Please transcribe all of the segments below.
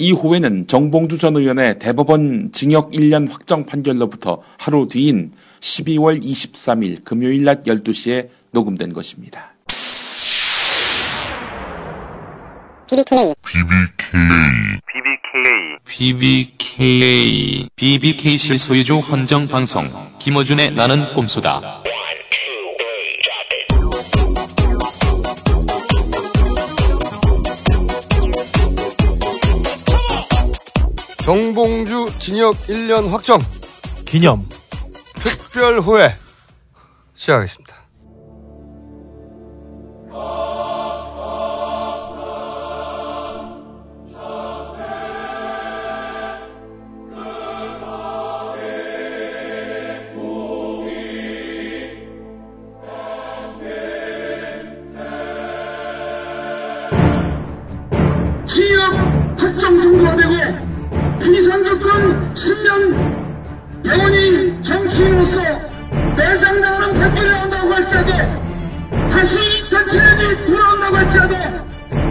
이후에는 정봉주 전 의원의 대법원 징역 1년 확정 판결로부터 하루 뒤인 12월 23일 금요일 낮 12시에 녹음된 것입니다. BBK BBK BBK BBK 실소유주 헌정 방송 김어준의 나는 꼼수다. 정봉주 징역 1년 확정 기념. 특별호회 시작하겠습니다. 5년 영원히 정치인으로서 매장당하는 백분이 나온다고 할지라도 다시 2007년이 돌아온다고 할지라도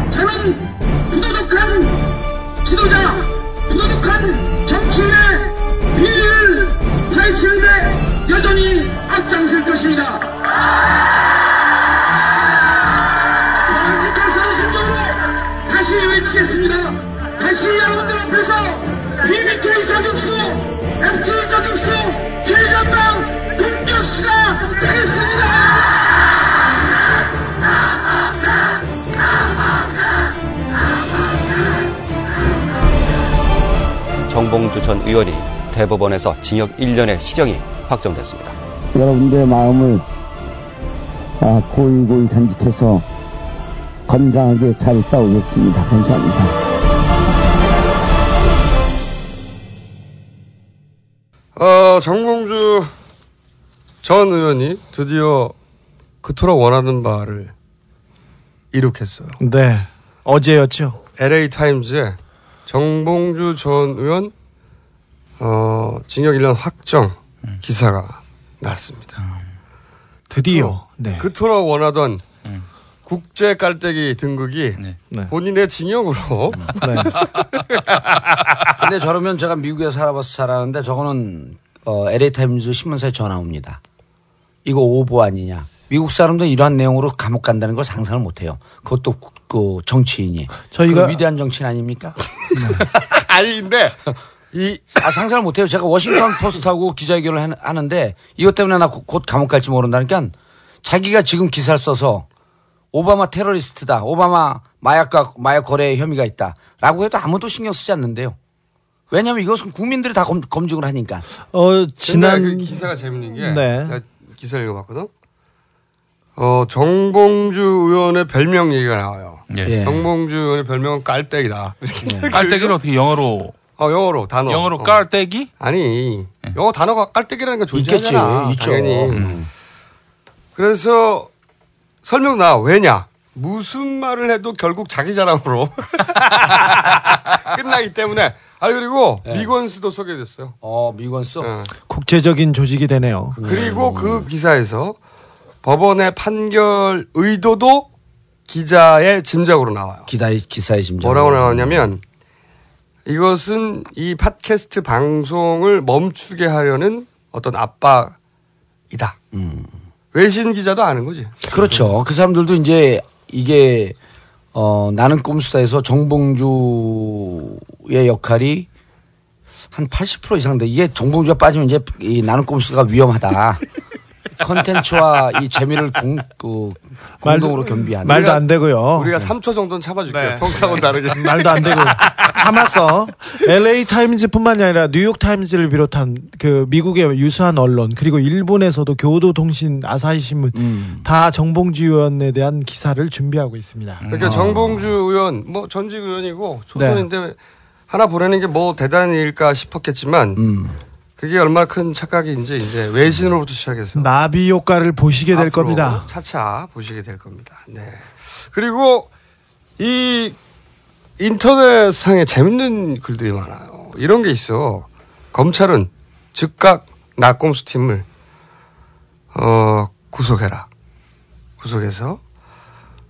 저는 부도덕한 지도자, 부도덕한 정치인의 비리를 파헤치는데 여전히 앞장설 것입니다. 정봉주 전 의원이 대법원에서 징역 1년의 실형이 확정됐습니다. 여러분들의 마음을 아, 고이 고이 간직해서 건강하게 잘 따오겠습니다. 감사합니다. 어, 정봉주 전 의원이 드디어 그토록 원하는 바를 이룩했어요. 네. 어제였죠. LA 타임즈에 정봉주 전 의원 어, 징역 1년 확정 기사가 났습니다. 드디어. 네. 그토록 원하던 국제 깔때기 등극이 네. 본인의 징역으로 네. 근데 저러면 제가 미국에 살아봐서 잘 아는데 저거는 어, LA 타임즈 신문사에 전화 옵니다. 이거 오보 아니냐. 미국 사람도 이러한 내용으로 감옥 간다는 걸 상상을 못 해요. 그것도 국- 그 정치인이. 저희가- 그 위대한 정치인 아닙니까? 아니 근데 이 아, 상상을 못 해요. 제가 워싱턴 포스트하고 기자회견을 하- 하는데 이것 때문에 나 곧 감옥 갈지 모른다니까 자기가 지금 기사를 써서 오바마 테러리스트다. 오바마 마약과 마약 거래 혐의가 있다. 라고 해도 아무도 신경 쓰지 않는데요. 왜냐하면 이것은 국민들이 다 검, 검증을 하니까. 어, 지난 그 기사가 재밌는 게 네. 기사를 읽어봤거든. 어 정봉주 의원의 별명 얘기가 나와요. 예. 정봉주 의원의 별명은 깔때기다. 깔때기를 어떻게 영어로 어 영어로 단어. 영어로 어. 깔때기? 아니 영어 단어가 깔때기라는 게 존재하잖아. 있겠지. 있죠. 당연히. 음. 그래서 설명 나 왜냐? 무슨 말을 해도 결국 자기 자랑으로 끝나기 때문에. 아 그리고 네. 미건수도 소개됐어요. 어, 미건수. 어. 국제적인 조직이 되네요. 그리고 그 기사에서 법원의 판결 의도도 기자의 짐작으로 나와요. 기다의 기사의 심정. 뭐라고 나왔냐면 이것은 이 팟캐스트 방송을 멈추게 하려는 어떤 압박이다. 외신 기자도 아는 거지. 그렇죠. 그 사람들도 이제 이게 어 나는 꼼수다에서 정봉주의 역할이 한 80% 이상 돼. 이게 정봉주가 빠지면 이제 이 나는 꼼수가 위험하다. 컨텐츠와 이 재미를 공, 그, 공동으로 겸비하는. 말도 안 되고요. 우리가 3초 정도는 참아줄게요. 네. 평소하고는 다르게. 말도 안 되고 참았어. LA 타임즈뿐만이 아니라 뉴욕 타임즈를 비롯한 그 미국의 유수한 언론 그리고 일본에서도 교도통신 아사히 신문 음. 다 정봉주 의원에 대한 기사를 준비하고 있습니다. 그러니까 정봉주 의원, 뭐 전직 의원이고 초선인데 하나 보내는 게 뭐 대단일까 싶었겠지만 음. 그게 얼마나 큰 착각인지 이제 외신으로부터 시작해서 나비 효과를 보시게 될 앞으로 겁니다. 차차 보시게 될 겁니다. 네. 그리고 이 인터넷상에 재밌는 글들이 많아요. 이런 게 있어. 검찰은 즉각 낙검수 팀을 어, 구속해라. 구속해서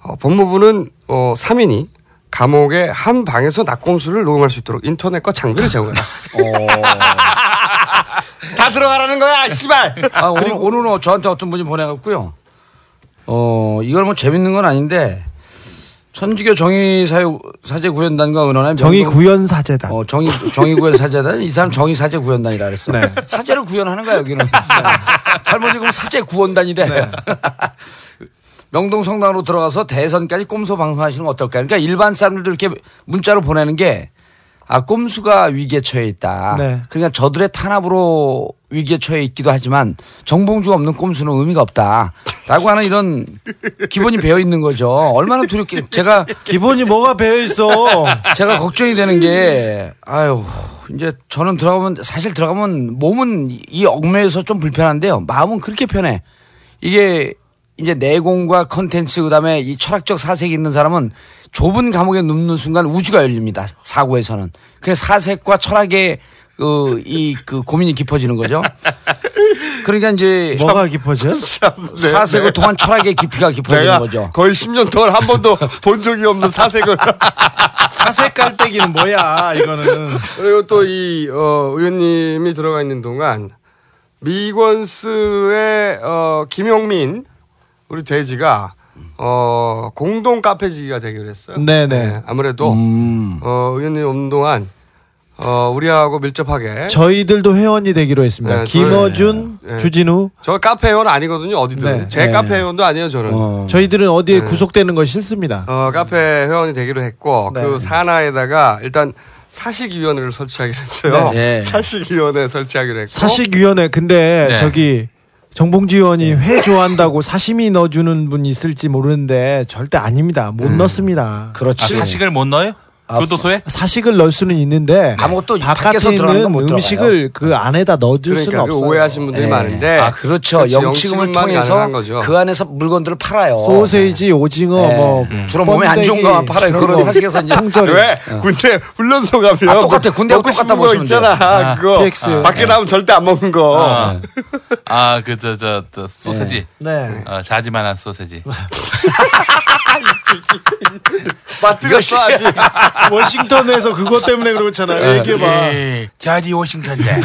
어, 법무부는 어, 3인이 감옥의 한 방에서 낙곰수를 녹음할 수 있도록 인터넷과 장비를 제공해라. 다 들어가라는 거야, 씨발. 아, 오늘, 오늘은 저한테 어떤 분이 보내갖고요. 어, 이걸 뭐 재밌는 건 아닌데, 천주교 정의사유, 사제구현단과 의논한 정의 명동- 구현 사제단. 어, 정의, 정의구현 사제단, 이 사람 정의사제구현단이라 그랬어. 네. 사제를 구현하는 거야, 여기는. 네. 잘못 읽으면 사제구원단이래. 명동 성당으로 들어가서 대선까지 꼼수 방송하시는 건 어떨까요? 그러니까 일반 사람들도 이렇게 문자로 보내는 게, 아, 꼼수가 위기에 처해 있다. 네. 그러니까 저들의 탄압으로 위기에 처해 있기도 하지만 정봉주가 없는 꼼수는 의미가 없다. 라고 하는 이런 기본이 배어 있는 거죠. 얼마나 두렵게, 제가 기본이 뭐가 배어 있어? 제가 걱정이 되는 게 아유 이제 저는 들어가면 사실 들어가면 몸은 이 얽매여서 좀 불편한데요 마음은 그렇게 편해 이게 이제 내공과 컨텐츠 그다음에 이 철학적 사색이 있는 사람은 좁은 감옥에 눕는 순간 우주가 열립니다 사고에서는 그 사색과 철학의 그 이 그 고민이 깊어지는 거죠 그러니까 이제 뭐가 깊어져? 네, 사색을 통한 철학의 깊이가 깊어지는 내가 거죠 거의 10년 동안 한 번도 본 적이 없는 사색을. 사색 깔때기는 뭐야, 이거는. 그리고 또 이, 어, 의원님이 들어가 있는 동안 미권스의, 어, 김용민, 우리 돼지가, 어, 공동 카페지기가 되기로 했어요. 네네. 아무래도, 음. 어, 의원님 없는 동안, 어, 우리하고 밀접하게. 저희들도 회원이 되기로 했습니다. 네, 김어준, 네. 주진우. 저 카페 회원 아니거든요, 어디든. 네. 제 네. 카페 회원도 아니에요, 저는. 어. 저희들은 어디에 네. 구속되는 거 싫습니다. 어, 카페 회원이 되기로 했고, 네. 그 산하에다가 일단 사식위원회를 설치하기로 했어요. 네. 사식위원회 설치하기로 했고. 사식위원회, 근데 네. 저기 정봉주 의원이 회 좋아한다고 사시미 넣어주는 분 있을지 모르는데 절대 아닙니다. 못 넣습니다. 그렇지 아, 사식을 못 넣어요? 교도소에? 사식을 넣을 수는 있는데 아무것도 바깥에 밖에서 들어가는 있는 건못 음식을 그 안에다 넣어줄 수는 그러니까 그 없어요. 오해하신 분들이 네. 많은데. 아, 그렇죠. 그렇지, 영치금을 통해서. 그 안에서 물건들을 팔아요. 소세지, 오징어, 네. 뭐 주로 몸에 안 좋은 거만 팔아요. 그런 거. 사식에서 이제. 왜? 군대 훈련소 가면 아, 똑같아. 군대하고 먹고 싶은 똑같다 거 보시면 있잖아. 그거 PX. 밖에 나오면 절대 안 먹는 거. 아, 아, 그, 저, 저, 저, 소세지. 네. 어, 자지만한 소세지. 맞들었어 아직. 워싱턴에서 그것 때문에 그렇잖아요. 얘기해봐. 예, 자지 워싱턴대.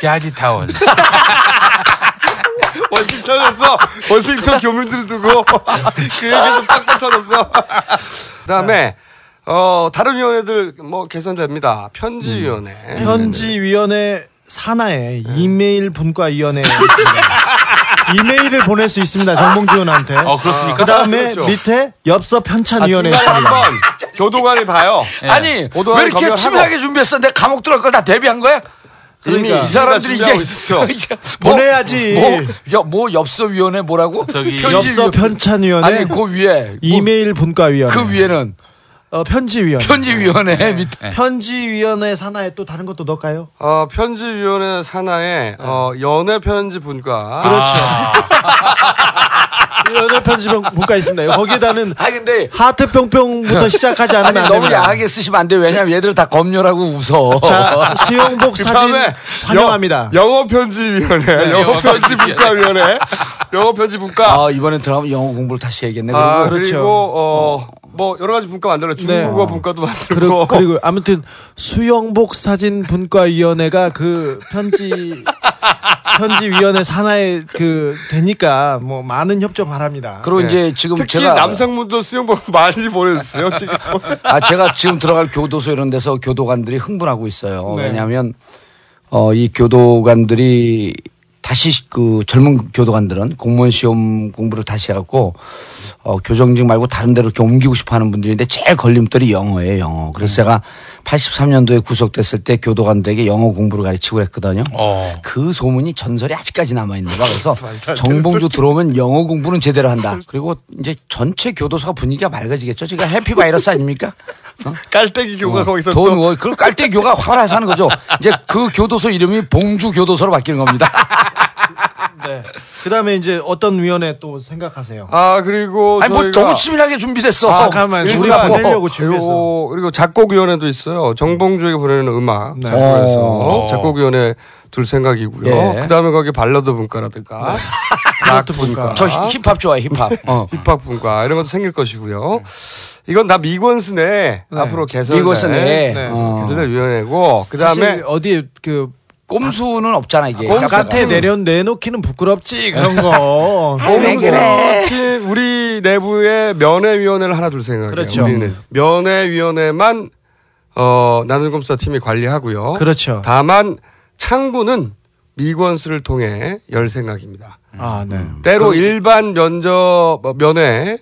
자지 타운. 워싱턴에서 워싱턴 교민들 두고 그 얘기에서 빡빡 터졌어. 그다음에 어 다른 위원회들 뭐 개선됩니다. 편지위원회. 편지위원회 산하에 이메일 분과위원회 있습니다. 이메일을 보낼 수 있습니다. 정봉주 의원한테. 어, 그렇습니까? 그 다음에 그렇죠. 밑에 엽서 편찬위원회 있습니다. 한번 교도관이 봐요. 아니 보도할 왜 이렇게. 치밀하게 준비했어? 내가 감옥 들어갈 걸 다 대비한 거야? 이미 그러니까. 이 사람들이 이게. 이제 뭐- 보내야지. 뭐, 여, 뭐 엽서 위원회 뭐라고? 저기. 엽서 편찬 위원회, 아니 그 위에 뭐, 이메일 분과 위원회, 그 위에는 어, 편지위원회. 편집위원회 밑에 편지위원회 산하에 또 다른 것도 넣을까요? 어 편지위원회 산하에 어 연애 편지 분과 그렇죠. 연애 편지 분과 있습니다. 거기에다는 아 근데 하트 뿅뿅부터 시작하지 아니 않으면 안 너무. 야하게 쓰시면 안 돼요. 왜냐면 얘들 다 검열하고 웃어. 자, 수영복 사진 그다음에 환영합니다. 영, 영어 편지위원회, 영어 편지 분과위원회, 영어 편지 분과. 아 이번엔 들어가면 영어 공부를 다시 해야겠네. 그리고 아, 그렇죠. 그리고 어 뭐 여러 가지 분과 만들어 중국어 네. 분과도 만들고 그리고, 그리고 아무튼 수영복 사진 분과 위원회가 그 편지 편지 위원회 산하에 그 되니까 뭐 많은 협조 바랍니다. 그리고 네. 이제 지금 특히 제가 남성분도 수영복 많이 보내주세요 지금. 아 제가 지금 들어갈 교도소 이런 데서 교도관들이 흥분하고 있어요. 네. 왜냐하면 어 이 교도관들이 다시 그 젊은 교도관들은 공무원 시험 공부를 다시 해갖고 어 교정직 말고 다른 데로 이렇게 옮기고 싶어 하는 분들인데 제일 걸림돌이 영어예요 영어. 그래서 제가 83년도에 구속됐을 때 교도관들에게 영어 공부를 가르치고 그랬거든요. 어. 그 소문이 전설이 아직까지 남아있는 봐. 그래서 정봉주 들어오면 영어 공부는 제대로 한다. 그리고 이제 전체 교도소가 분위기가 맑아지겠죠. 지금 해피 바이러스 아닙니까? 어? 깔때기 교가 거기서 돈, 또 뭐, 그 깔때교가 화라서 하는 거죠. 이제 그 교도소 이름이 봉주 교도소로 바뀌는 겁니다. 네. 그다음에 이제 어떤 위원회 또 생각하세요? 아 그리고 아니, 뭐 저희가 너무 치밀하게 준비됐어. 아, 잠깐만. 우리가 뭐, 보내려고 준비했어. 그리고, 작곡위원회도 있어요. 정봉주에게 보내는 음악. 네. 작곡에서 어. 작곡위원회 둘 생각이고요. 예. 그 다음에 거기 발라드 분과라든가. 락 트로트 분과, 분과. 저 히- 힙합 좋아해 힙합. 어. 힙합 분과 이런 것도 생길 것이고요. 이건 다 미권스 내 앞으로 미권스 내. 네, 어. 개설될 위원회고 그다음에 어디에 그 꼼수는 없잖아 이게. 바깥에 내려 내놓기는 부끄럽지 그런 거. 꼼수치 우리 내부에 면회위원회를 하나 둘 생각해요. 그렇죠. 우리는 면회위원회만 어 나는 검사 팀이 관리하고요. 그렇죠. 다만 창구는 미권스를 통해 열 생각입니다. 아 네. 때로 일반 면접 어, 면회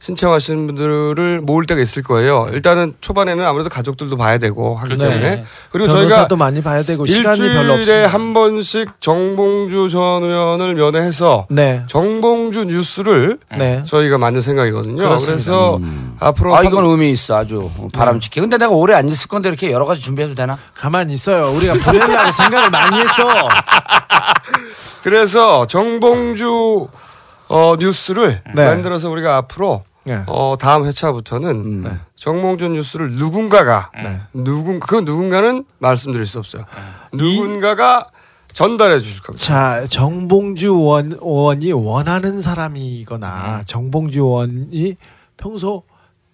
신청하시는 분들을 모을 때가 있을 거예요. 일단은 초반에는 아무래도 가족들도 봐야 되고 하기 그렇죠. 때문에 네. 그리고 저희가 변호사도 많이 봐야 되고 시간이 별로 일주일에 없습니다. 한 번씩 정봉주 전 의원을 면회해서 네. 정봉주 뉴스를 네. 저희가 만든 생각이거든요. 그렇습니다. 그래서 앞으로 아 삼- 이건 의미 있어 아주 바람직해. 근데 내가 오래 안 있을 건데 이렇게 여러 가지 준비해도 되나? 가만히 있어요. 우리가 보내려고 생각을 많이 했어. 그래서 정봉주 어, 뉴스를 네. 만들어서 우리가 앞으로 네. 어, 다음 회차부터는 네. 정몽주 뉴스를 누군가가 네. 누군 그 누군가는 말씀드릴 수 없어요. 누군가가 전달해 주실 겁니다. 자, 정봉주 의원, 의원이 원하는 사람이거나 정봉주 의원이 평소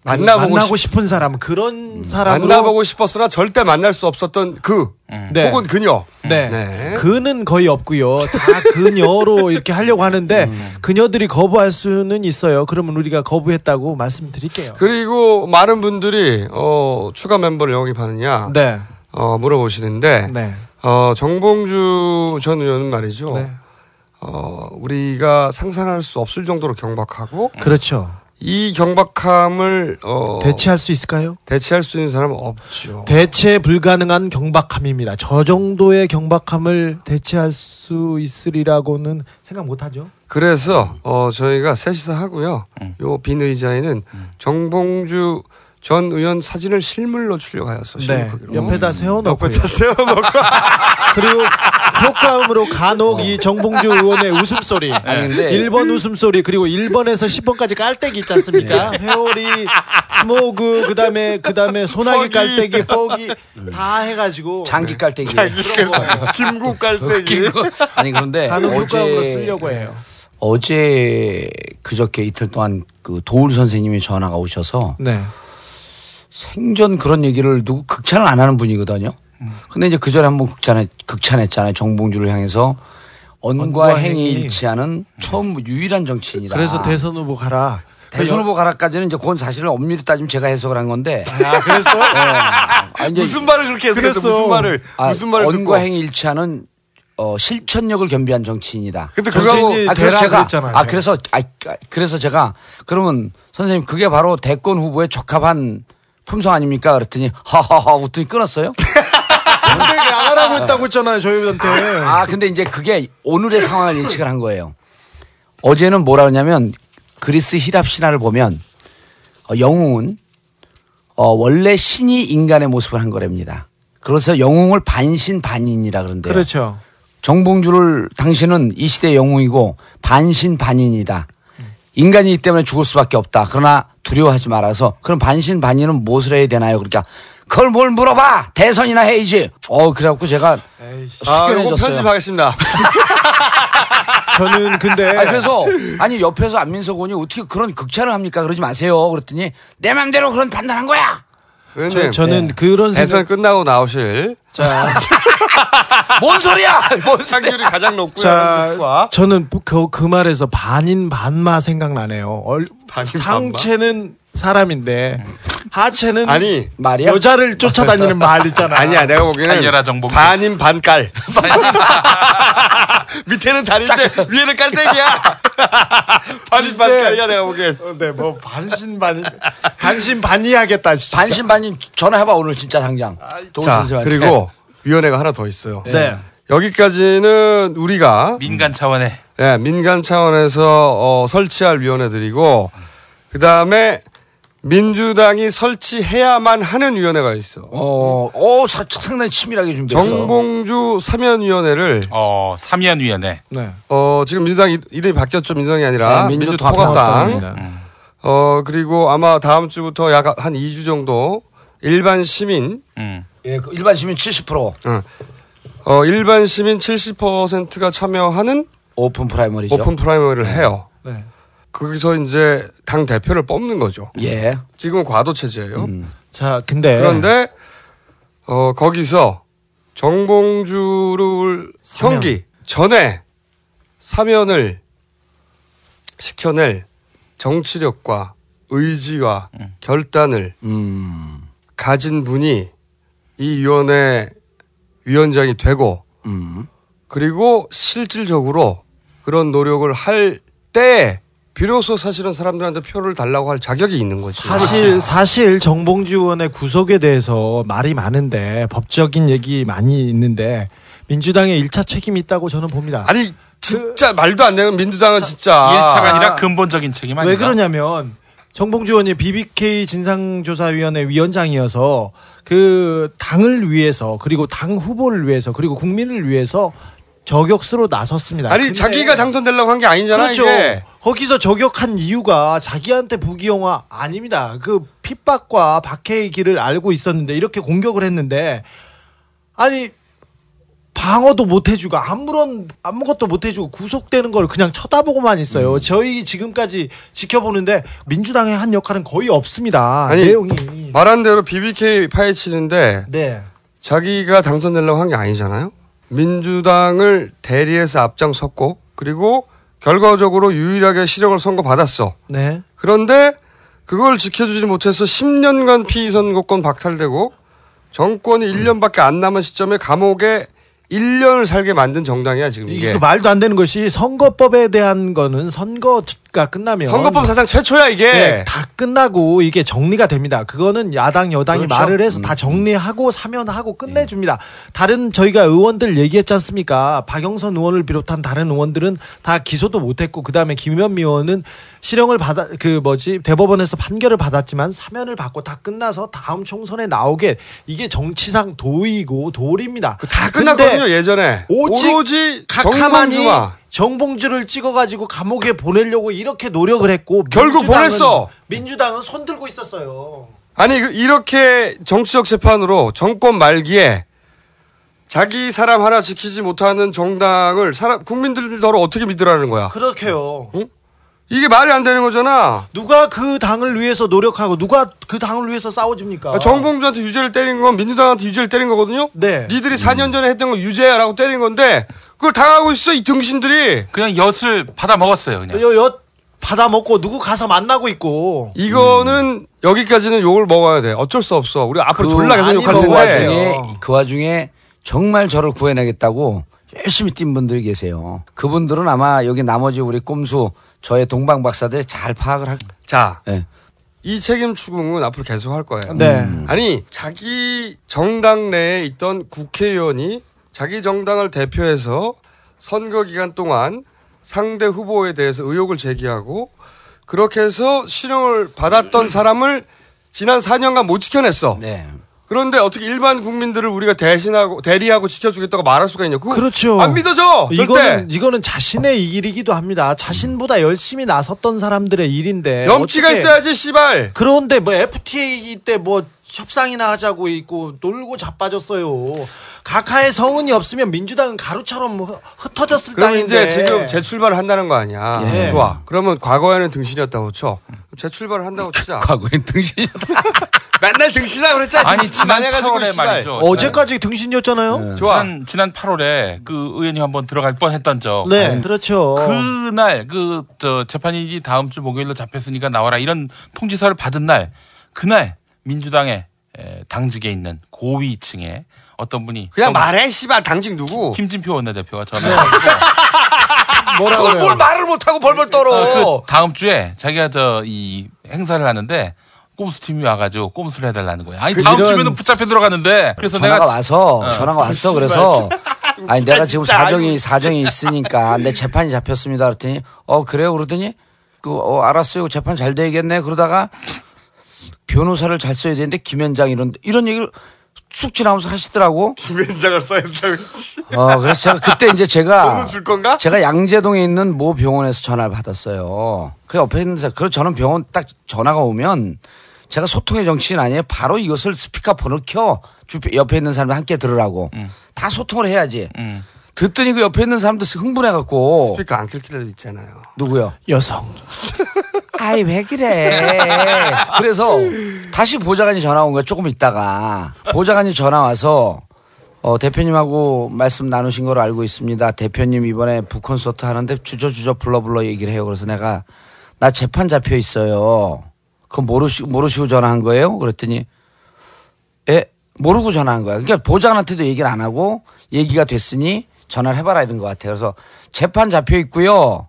만나보고 만나고 싶- 싶은 사람 그런 사람으로 만나보고 싶었으나 절대 만날 수 없었던 그 네. 혹은 그녀. 네. 네. 그는 거의 없고요. 다 그녀로 이렇게 하려고 하는데 음. 그녀들이 거부할 수는 있어요. 그러면 우리가 거부했다고 말씀드릴게요. 그리고 많은 분들이 어, 추가 멤버를 영입하느냐 네. 어, 물어보시는데 네. 어, 정봉주 전 의원은 말이죠. 네. 어, 우리가 상상할 수 없을 정도로 경박하고 그렇죠. 이 경박함을 어, 대체할 수 있을까요? 대체할 수 있는 사람은 없죠. 대체 불가능한 경박함입니다. 저 정도의 경박함을 대체할 수 있으리라고는 생각 못 하죠. 그래서 어, 저희가 셋이서 하고요. 요빈 의자에는 정봉주 전 의원 사진을 실물로 출력하였어. 네. 실물크기로. 옆에다 세워놓고 옆에다 세워놓고 그리고 효과음으로 간혹 이 정봉주 의원의 웃음소리, 아니, 근데- 1번 웃음소리, 그리고 1번에서 10번까지 깔때기 있지 않습니까? 회오리, 스모그, 그 다음에, 그 다음에 소나기. 깔때기, 퍽이, 다 해가지고. 장기 깔때기. 김국 깔때기. 아니 그런데 간혹 효과음으로 어제 쓰려고 해요. 어제 그저께 이틀 동안 그 도울 선생님이 전화가 오셔서 네. 생전 그런 얘기를 누구 극찬을 안 하는 분이거든요. 근데 이제 그 전에 한번 극찬했, 극찬했잖아요. 정봉주를 향해서 언과 행이. 일치하는 처음 유일한 정치인이다. 그래서 대선 후보 가라. 대선 후보 가라까지는 이제 그건 사실은 엄밀히 따지면 제가 해석을 한 건데. 아, 그랬어? 아, 이제 무슨 말을 그렇게 해석했어? 그랬어. 무슨 말을? 아, 무슨 말을 듣고? 언과 행이 일치하는 어, 실천력을 겸비한 정치인이다. 근데 그거 아, 그래서 제가, 그랬잖아요. 아, 그래서, 아, 그래서 제가, 그러면 선생님, 그게 바로 대권 후보에 적합한 품성 아닙니까? 그랬더니, 하하하, 웃더니 끊었어요. 근데 안 하라고 했다고 했잖아요, 저희한테. 아, 근데 이제 그게 오늘의 상황을 예측을 한 거예요. 어제는 뭐라 그러냐면, 그리스 히랍 신화를 보면, 어, 영웅은, 어, 원래 신이 인간의 모습을 한 거랍니다. 그래서 영웅을 반신반인이라 그런데요. 그렇죠. 정봉주를 당신은 이 시대의 영웅이고 반신반인이다. 인간이기 때문에 죽을 수밖에 없다. 그러나 두려워하지 말아서 그럼 반신반인은 무엇을 해야 되나요? 그러니까 그걸 뭘 물어봐 대선이나 해야지. 어 그래갖고 제가 아, 숙연해졌어요. 편집하겠습니다. 저는 근데. 아니 그래서 아니 옆에서 안민석 의원이 어떻게 그런 극찬을 합니까? 그러지 마세요. 그랬더니 내 맘대로 그런 판단한 거야. 의원님, 저, 는 그런 대선 생각. 끝나고 나오실 자, 뭔 소리야? 뭔? 상률이 가장 높고요. 자. 저는 그, 그 말에서 반인 반마 생각나네요. 얼, 반인, 상체는 사람인데 하체는 아니 말이야? 여자를 쫓아다니는 말 있잖아. 아니야 내가 보기에는 달려라, 정봉주. 반인 반깔. 밑에는 다리인데 위에는 깔때기야. 반인 반깔이야 내가 보기엔. 어, 네, 뭐 반신 반 반신 반이하겠다. 진짜. 반신반인 전화해봐 오늘 진짜 당장. 도울 자. 그리고 위원회가 하나 더 있어요. 네. 여기까지는 우리가 민간 차원의 예, 민간 차원에서 어, 설치할 위원회들이고 그 다음에 민주당이 설치해야만 하는 위원회가 있어. 어, 어, 사- 상당히 치밀하게 준비했어. 정봉주 사면위원회를 어 삼위원위원회 네. 어 지금 민주당 이- 이름이 바뀌었죠 민주당이 아니라 네, 민주통합당. 어 그리고 아마 다음 주부터 약 한 2주 정도 일반 시민 음. 예, 그 일반 시민 70%. 어 일반 시민 70%가 참여하는 오픈 프라이머리죠. 오픈 프라이머리를 해요. 네. 거기서 이제 당 대표를 뽑는 거죠. 예. 지금은 과도 체제예요. 음. 자, 근데 그런데 어 거기서 정봉주를 사면. 형기 전에 사면을 시켜낼 정치력과 의지와 결단을 음. 가진 분이 이 위원회 위원장이 되고 음. 그리고 실질적으로 그런 노력을 할 때 비로소 사실은 사람들한테 표를 달라고 할 자격이 있는 거지. 사실 사실 정봉주 의원의 구속에 대해서 말이 많은데 법적인 얘기 많이 있는데 민주당의 1차 책임이 있다고 저는 봅니다. 아니 진짜 말도 안 되는 민주당은 진짜 1차가 아니라 근본적인 책임 아닌가? 왜 그러냐면 정봉주 의원이 BBK 진상조사위원회 위원장이어서 그 당을 위해서 그리고 당 후보를 위해서 그리고 국민을 위해서 저격수로 나섰습니다. 아니 자기가 당선되려고 한 게 아니잖아 그렇죠. 이게. 거기서 저격한 이유가 자기한테 부기용화 아닙니다. 그 핍박과 박해의 길을 알고 있었는데 이렇게 공격을 했는데 아니 방어도 못 해주고 아무런 아무것도 못 해주고 구속되는 걸 그냥 쳐다보고만 있어요. 음. 저희 지금까지 지켜보는데 민주당의 한 역할은 거의 없습니다. 아니, 내용이 말한 대로 BBK 파헤치는데 네. 자기가 당선되려고 한 게 아니잖아요. 민주당을 대리해서 앞장섰고 그리고 결과적으로 유일하게 실형을 선고받았어. 네. 그런데 그걸 지켜주지 못해서 10년간 피선거권 박탈되고 정권이 1년밖에 안 남은 시점에 감옥에 1년을 살게 만든 정당이야 지금 이게 이게. 그 말도 안 되는 것이 선거법에 대한 거는 선거 가 끝나면 선거법 사상 최초야 이게. 네, 다 끝나고 이게 정리가 됩니다. 그거는 야당 여당이 그렇죠. 말을 해서 음. 다 정리하고 사면하고 끝내줍니다. 다른 저희가 의원들 얘기했지 않습니까? 박영선 의원을 비롯한 다른 의원들은 다 기소도 못했고 그 다음에 김현미 의원은 실형을 받아 그 뭐지 대법원에서 판결을 받았지만 사면을 받고 다 끝나서 다음 총선에 나오게 이게 정치상 도의고 도리입니다. 다 근데 끝났거든요 예전에. 오직 오로지 각하만이 정봉주를 찍어가지고 감옥에 보내려고 이렇게 노력을 했고 결국 민주당은- 보냈어. 민주당은 손 들고 있었어요. 아니 그 이렇게 정치적 재판으로 정권 말기에 자기 사람 하나 지키지 못하는 정당을 사람 국민들더러 어떻게 믿으라는 거야? 그렇게요. 이게 말이 안 되는 거잖아. 누가 그 당을 위해서 노력하고 누가 그 당을 위해서 싸워줍니까? 아, 정봉주한테 유죄를 때린 건 민주당한테 유죄를 때린 거거든요. 네. 니들이 4년 전에 했던 거 유죄야라고 때린 건데 그걸 당하고 있어 이 등신들이. 그냥 엿을 받아 먹었어요, 그냥. 여, 여 받아 먹고 누구 가서 만나고 있고. 이거는 여기까지는 욕을 먹어야 돼. 어쩔 수 없어. 우리 앞으로 그 졸라 계속 욕할 그 텐데. 돼요. 와중에 그 와중에 정말 저를 구해내겠다고 열심히 뛴 분들이 계세요. 그분들은 아마 여기 나머지 우리 꼼수 저의 동방 박사들이 잘 파악을 할. 자, 예. 이 책임 추궁은 앞으로 계속 할 거예요. 네. 아니 자기 정당 내에 있던 국회의원이 자기 정당을 대표해서 선거 기간 동안 상대 후보에 대해서 의혹을 제기하고 그렇게 해서 실형을 받았던 사람을 지난 4년간 못 지켜냈어. 네. 그런데 어떻게 일반 국민들을 우리가 대신하고 대리하고 지켜주겠다고 말할 수가 있냐? 그거 그렇죠. 안 믿어져. 절대. 이거는 이거는 자신의 일이기도 합니다. 자신보다 열심히 나섰던 사람들의 일인데 염치가 어떻게- 있어야지 씨발. 그런데 뭐 FTA 때 뭐 협상이나 하자고 있고 놀고 자빠졌어요. 각하의 성은이 없으면 민주당은 가루처럼 뭐 흩어졌을 그럼 땅인데. 이제 지금 재출발을 한다는 거 아니야. 예. 좋아. 그러면 과거에는 등신이었다고 쳐. 재출발을 한다고 치자. 과거엔 등신이 맨날 등신이라 그랬잖아. 아니, 지난 많이 해가지고, 8월에 씨발. 말이죠. 어제까지 등신이었잖아요. 네. 좋아. 지난, 지난 8월에 그 의원님 한번 들어갈 뻔 했던 적. 네, 그렇죠. 그날, 그, 저, 재판이 다음 주 목요일로 잡혔으니까 나와라. 이런 통지서를 받은 날, 그날, 민주당의 에, 당직에 있는 고위층에 어떤 분이. 그냥 또 말해, 씨발. 당직 누구? 김진표 원내대표가 네. 전화해서 뭐라고 그걸 뭘 말을 못하고 벌벌 떨어. 어, 그 다음 주에 자기가 저 이 행사를 하는데 꼼수 팀이 와가지고 꼼수를 해달라는 거야. 아니 다음 이런- 주면은 붙잡혀 들어가는데 그래서 전화가 내가 와서 전화가 왔어 그래서 아니 내가 지금. 사정이 사정이 있으니까 내 재판이 잡혔습니다 그랬더니 어 그래요 그러더니 그 어 알았어요 재판 잘 되겠네 그러다가 변호사를 잘 써야 되는데 김현장 이런 이런 얘기를 쑥 지나면서 하시더라고 김현장을 써야 된다고. 어 그래서 제가 그때 이제 제가 줄 건가? 제가 양재동에 있는 모 병원에서 전화를 받았어요. 그 옆에 있는 사람, 그래서 저는 병원 딱 전화가 오면 제가 소통의 정치인 아니에요. 바로 이것을 스피커폰을 켜 주- 옆에 있는 사람이 함께 들으라고. 다 소통을 해야지. 음. 듣더니 그 옆에 있는 사람도 흥분해갖고 스피커 안 켤 때도 있잖아요. 누구요? 여성. 아이 왜 그래? 그래서 다시 보좌관이 전화 온 거야. 조금 있다가 보좌관이 전화 와서 어, 대표님하고 말씀 나누신 걸 알고 있습니다. 대표님 이번에 북콘서트 하는데 주저주저 불러불러 얘기를 해요. 그래서 내가 나 재판 잡혀 있어요. 그거 모르시고 모르시고 전화한 거예요? 그랬더니 예 모르고 전화한 거야. 그러니까 보좌관한테도 얘기를 안 하고 얘기가 됐으니 전화를 해봐라 이런 것 같아요. 그래서 재판 잡혀 있고요.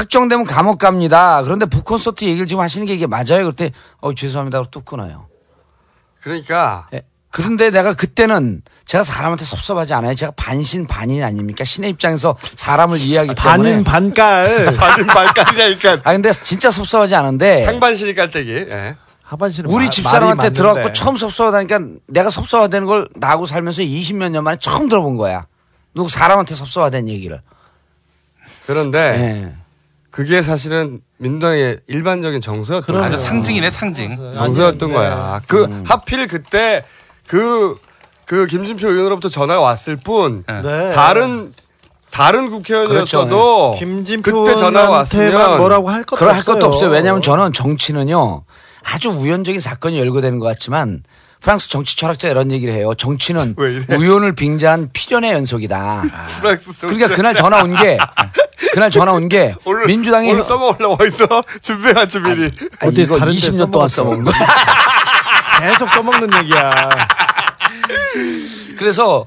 확정되면 감옥 갑니다. 그런데 북콘서트 얘기를 지금 하시는 게 이게 맞아요? 그랬더니 어 죄송합니다. 뚝 끊어요. 그러니까 예. 그런데 내가 그때는 제가 사람한테 섭섭하지 않아요. 제가 반신 반인 아닙니까? 신의 입장에서 사람을 이해하기 때문에 반인 반깔. 받은 말까지라니까 아 근데 진짜 섭섭하지 않은데 상반신이 깔때기. 예. 하반신은 우리 마- 집사람한테 들어갖고. 처음 섭섭하다니까 내가 섭섭하다는 걸 나하고 살면서 20몇 년 만에 처음 들어본 거야. 누구 사람한테 섭섭하다는 얘기를. 그런데 예. 그게 사실은 민주당의 일반적인 정서였던 거예요. 상징이네 상징. 정서였던 네. 거야. 그 음. 하필 그때 그, 그 김진표 의원으로부터 전화가 왔을 뿐 네. 다른 다른 국회의원이었어도 김진표 그때 전화가 의원한테만 왔으면 뭐라고 할 것도 그럴 할 없어요. 것도 없어요. 왜냐하면 저는 정치는요 아주 우연적인 사건이 열거되는 것 같지만 프랑스 정치 철학자 이런 얘기를 해요. 정치는? 우연을 빙자한 필연의 연속이다. 프랑스 정치- 그러니까 그날 전화 온 게 그날 전화 온 게 민주당이 오늘 써먹 올라와 있어 준비해왔지 미리 아니, 어디 이거 다른 데 20년 동안 써먹은 거. 계속 써먹는 얘기야. 그래서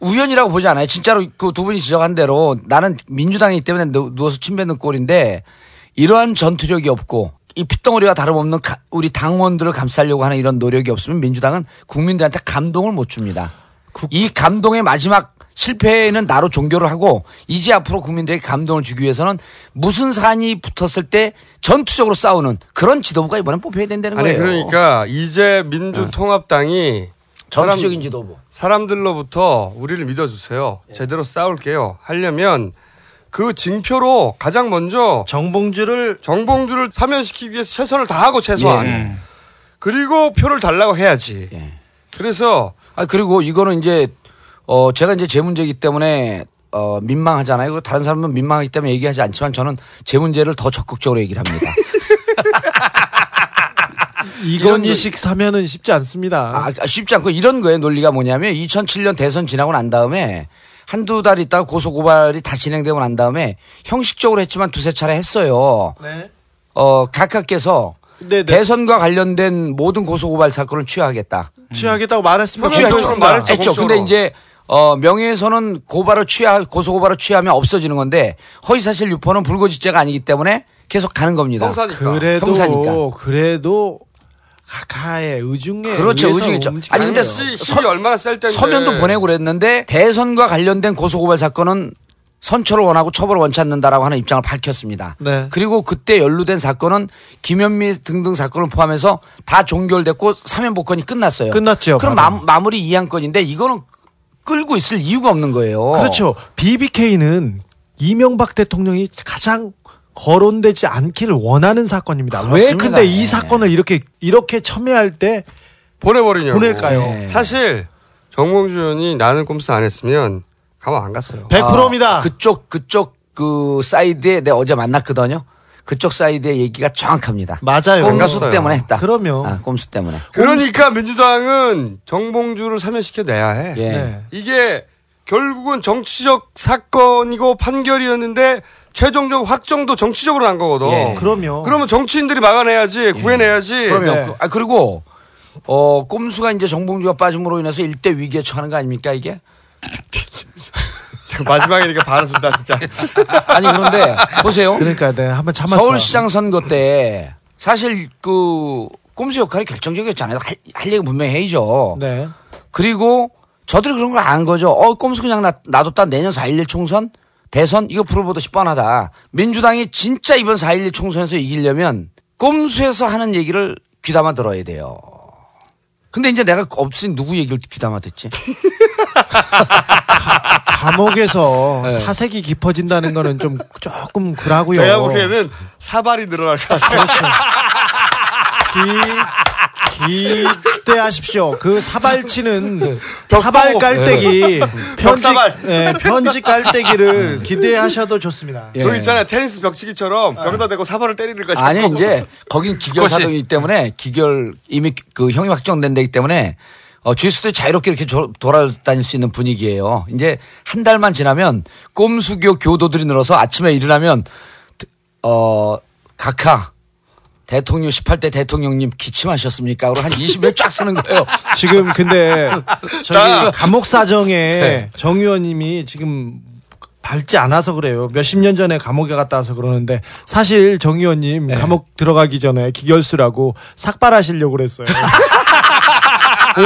우연이라고 보지 않아요. 진짜로 그 두 분이 지적한 대로 나는 민주당이기 때문에 누- 누워서 침 뱉는 꼴인데 이러한 전투력이 없고 이 핏덩어리와 다름없는 가- 우리 당원들을 감싸려고 하는 이런 노력이 없으면 민주당은 국민들한테 감동을 못 줍니다. 이 감동의 마지막 실패에는 나로 종교를 하고 이제 앞으로 국민들에게 감동을 주기 위해서는 무슨 산이 붙었을 때 전투적으로 싸우는 그런 지도부가 이번에 뽑혀야 된다는 아니 거예요. 그러니까 이제 민주통합당이 사람, 전투적인 지도부. 사람들로부터 우리를 믿어주세요. 제대로 싸울게요. 하려면 그 징표로 가장 먼저 정봉주를 정봉주를 사면시키기 위해서 최선을 다하고 최소한 예. 그리고 표를 달라고 해야지. 예. 그래서 아 그리고 이거는 이제 어 제가 이제 제 문제이기 때문에 어 민망하잖아요. 그리고 다른 사람은 민망하기 때문에 얘기하지 않지만 저는 제 문제를 더 적극적으로 얘기를 합니다. 이건희식 사면은 쉽지 않습니다. 아, 쉽지 않고 이런 거예요. 논리가 뭐냐면 2007년 대선 지나고 난 다음에 한두 달 있다가 고소고발이 다 진행되고 난 다음에 형식적으로 했지만 두세 차례 했어요. 네. 어 각하께서 네, 네. 대선과 관련된 모든 고소고발 사건을 취하하겠다. 취하겠다고 말했으면. 취했죠. 그건 말했죠. 근데 이제 어 명예훼손은 고발을 취하 고소 고발을 취하면 없어지는 건데 허위사실 유포는 불거지죄가 아니기 때문에 계속 가는 겁니다. 형사니까. 그래도 형사니까. 그래도 각하의 의중에 그렇죠, 의중이죠. 아니, 근데 서- 얼마나 셀 텐데. 서면도 보내고 그랬는데 대선과 관련된 고소고발 사건은 선처를 원하고 처벌을 원치 않는다라고 하는 입장을 밝혔습니다. 네. 그리고 그때 연루된 사건은 김현미 등등 사건을 포함해서 다 종결됐고 사면 복권이 끝났어요. 끝났죠, 그럼. 마, 마무리 이양건인데 이거는 끌고 있을 이유가 없는 거예요. 그렇죠. BBK는 이명박 대통령이 가장 거론되지 않기를 원하는 사건입니다. 왜 그렇습니다. 근데 이 네. 사건을 이렇게 이렇게 첨예할 때 보내버리냐고. 보낼까요? 네. 사실 정봉주 의원이 나는 꼼수 안 했으면 가만 안 갔어요. 100%입니다. 아, 그쪽 그쪽 그 사이드에 내가 어제 만났거든요. 그쪽 사이드의 얘기가 정확합니다. 맞아요. 꼼수 갔어요. 때문에 했다. 그럼요. 아, 꼼수 때문에. 그러니까 민주당은 정봉주를 사면시켜 내야 해. 예. 네. 이게 결국은 정치적 사건이고 판결이었는데 최종적 확정도 정치적으로 난 거거든. 예. 그럼요. 그러면 정치인들이 막아내야지, 구해내야지. 그러면 네. 그- 아 그리고 어 꼼수가 이제 정봉주가 빠짐으로 인해서 일대 위기에 처하는 거 아닙니까 이게? 마지막이니까 반해준다 진짜. 아니 그런데 보세요. 그러니까 네, 한번 참았어요. 서울시장 선거 때 사실 그 꼼수 역할이 결정적이었잖아요. 할, 할 얘기 분명히 해야죠. 네. 그리고 저들이 그런 걸 안 거죠. 어, 꼼수 그냥 놔, 놔뒀다 내년 4.11 총선? 대선? 이거 불을보듯이 뻔하다. 민주당이 진짜 이번 4.11 총선에서 이기려면 꼼수에서 하는 얘기를 귀담아 들어야 돼요. 근데 이제 내가 없으니 누구 얘기를 귀담아 듣지? 감옥에서 네. 사색이 깊어진다는 거는 좀 조금 그라고요. 내가 보기에는 사발이 늘어날 것 같아. 기, 기, 기대하십시오. 그 사발치는 사발 깔때기 편지 벽사발. 예, 편지 깔때기를 기대하셔도 좋습니다. 예. 그거 있잖아요. 테니스 벽치기처럼 벽에다 대고 사발을 때리는 거죠. 아니 이제 거긴 기결 사동이기 때문에 기결 이미 그 형이 확정된 데기 때문에 어, 주짓수도 자유롭게 이렇게 조- 돌아다닐 수 있는 분위기예요. 이제 한 달만 지나면 꼼수교 교도들이 늘어서 아침에 일어나면 어 각하 대통령 18대 대통령님 기침하셨습니까? 그리고 한 20일 쫙 쓰는 거예요. 지금 근데 저기 나- 감옥 사정에 네. 정 의원님이 지금 밟지 않아서 그래요. 몇십 년 전에 감옥에 갔다 와서 그러는데 사실 정 의원님 네. 감옥 들어가기 전에 기결수라고 삭발하시려고 그랬어요.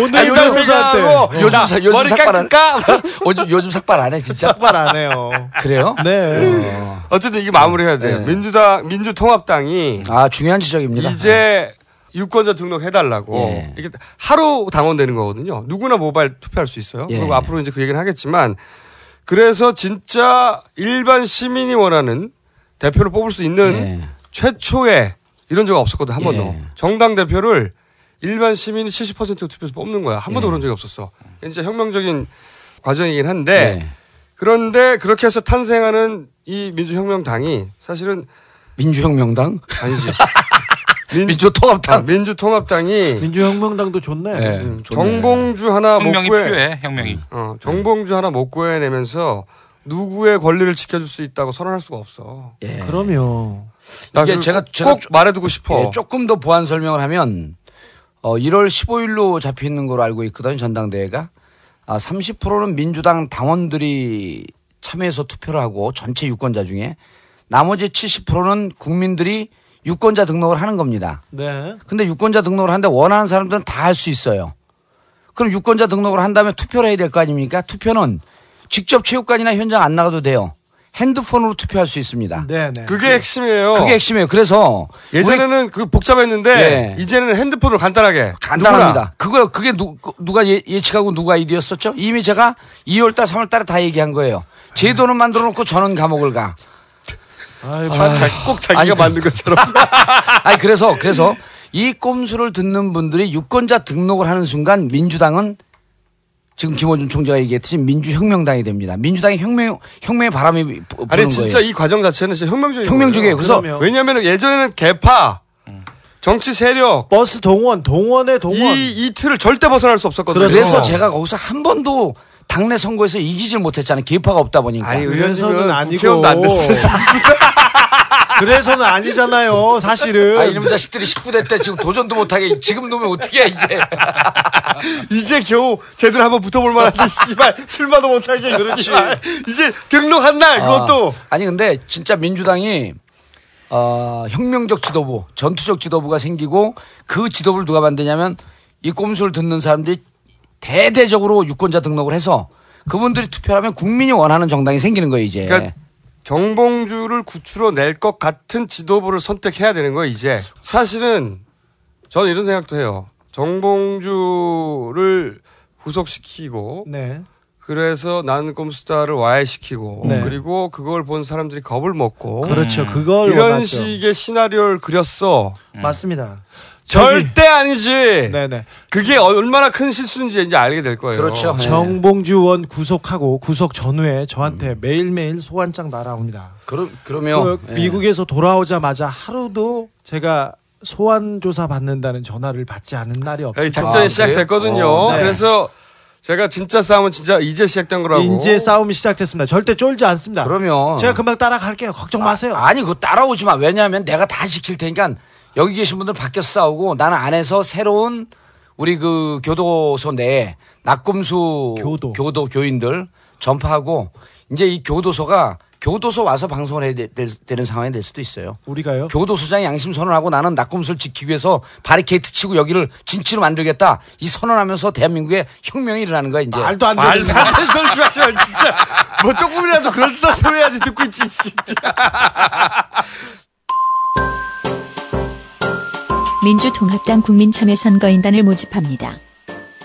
오늘 아니, 변호사한테 생각하고 요즘 사, 요즘 삭발 안 깎을까? 요즘, 삭발 안 해 진짜. 삭발 안 해요. 그래요? 네. 어 쨌든 이게 마무리해야 돼요. 네. 민주당 민주통합당이 아 중요한 지적입니다. 이제 유권자 등록해달라고 예. 이게 하루 당원되는 거거든요. 누구나 모바일 투표할 수 있어요. 예. 그리고 앞으로 이제 그 얘기는 하겠지만 그래서 진짜 일반 시민이 원하는 대표를 뽑을 수 있는 예. 최초의 이런 적 없었거든 한 예. 번도 정당 대표를 일반 시민이 70% 투표해서 뽑는 거야 한 번도 예. 그런 적이 없었어. 진짜 혁명적인 과정이긴 한데 네. 그런데 그렇게 해서 탄생하는 이 민주혁명당이 사실은 민주혁명당, 아니지. 민, 민주통합당. 아, 민주통합당이 민주혁명당도 좋네. 네. 음, 좋네. 정봉주 하나 못 혁명이 구해. 필요해. 혁명이. 어, 정봉주 하나 못 구해내면서 누구의 권리를 지켜줄 수 있다고 선언할 수가 없어. 예. 그럼요. 나 이게 제가- 꼭, 제가 꼭 말해두고 싶어. 예, 조금 더 보완 설명을 하면 어, 1월 15일로 잡혀 있는 걸로 알고 있거든요. 전당대회가. 아, 30%는 민주당 당원들이 참여해서 투표를 하고 전체 유권자 중에 나머지 70%는 국민들이 유권자 등록을 하는 겁니다. 네. 근데 유권자 등록을 하는데 원하는 사람들은 다 할 수 있어요. 그럼 유권자 등록을 한 다음에 투표를 해야 될 거 아닙니까? 투표는 직접 체육관이나 현장 안 나가도 돼요. 핸드폰으로 투표할 수 있습니다. 네, 네. 그게 핵심이에요. 그게 핵심이에요. 그래서 우리 예전에는 그 복잡했는데 예. 이제는 핸드폰으로 간단하게 간단합니다. 그거 그게 누, 누가 예, 예측하고 누가 아이디어였었죠? 이미 제가 2월달, 3월달에 다 얘기한 거예요. 제도는 만들어 놓고 저는 감옥을 가. 아이, 누구나 자- 꼭 자기가 아니, 그- 만든 것처럼. 아니 그래서 그래서 이 꼼수를 듣는 분들이 유권자 등록을 하는 순간 민주당은 지금 김호준 총재가 얘기했듯이 민주혁명당이 됩니다. 민주당이 혁명 혁명의 바람이 부- 부는 아니 진짜 거예요. 이 과정 자체는 진짜 혁명적인 혁명적이에요. 그래서. 왜냐하면 예전에는 개파, 정치 세력 버스 동원, 동원의 동원. 이, 이 틀을 절대 벗어날 수 없었거든요. 그래서 제가 거기서 한 번도 당내 선거에서 이기질 못했잖아요. 개파가 없다 보니까. 아니 의원님은 아니고. 국회의원도 안 됐어요. 그래서는 아니잖아요, 사실은. 아, 이놈 자식들이 19대 때 지금 도전도 못하게 지금 놓으면 어떻게 해, 이게. 이제 겨우 제대로 한번 붙어볼 만한데 씨발 출마도 못하게 그렇지. 이제 등록한 날 그것도 아, 아니 근데 진짜 민주당이 어, 혁명적 지도부, 전투적 지도부가 생기고 그 지도부를 누가 만드냐면 이 꼼수를 듣는 사람들이 대대적으로 유권자 등록을 해서 그분들이 투표하면 국민이 원하는 정당이 생기는 거예요 이제. 그러니까 정봉주를 구출어 낼것 같은 지도부를 선택해야 되는 거예요 이제 사실은 저는 이런 생각도 해요 정봉주를 구속시키고 네. 그래서 나는 꼼수다를 와해시키고 네. 그리고 그걸 본 사람들이 겁을 먹고 그렇죠. 그걸 이런 원하죠. 식의 시나리오를 그렸어 맞습니다. 절대 아니지 네네. 그게 얼마나 큰 실수인지 이제 알게 될 거예요 그렇죠. 네. 정봉주 의원 구속하고 구속 전후에 저한테 매일매일 소환장 날아옵니다. 그러, 그러면 그 미국에서 돌아오자마자 하루도 제가 소환 조사 받는다는 전화를 받지 않은 날이 없어요. 작전이 아, 시작됐거든요. 어, 네. 그래서 제가 진짜 싸움은 진짜 이제 시작된 거라고. 인재 싸움이 시작됐습니다. 절대 쫄지 않습니다. 그러면 제가 금방 따라갈게요. 걱정 마세요. 아, 니 그거 따라오지 마. 왜냐하면 내가 다 지킬 테니까 여기 계신 분들 밖에서 싸우고 나는 안에서 새로운 우리 그 교도소 내에 낙검수 교도. 교도 교인들 전파하고 이제 이 교도소가 교도소 와서 방송을 해야 되, 는 상황이 될 수도 있어요. 우리가요? 교도소장이 양심 선언하고 나는 낙검수를 지키기 위해서 바리케이트 치고 여기를 진치로 만들겠다. 이 선언하면서 대한민국에 혁명이 일어나는 거야 이제. 말도 안 말도 되는 안 되는 소리 좀 하지 마, 진짜. 뭐 조금이라도 그럴듯한 소리 해야지 듣고 있지, 진짜. 민주통합당 국민참여선거인단을 모집합니다.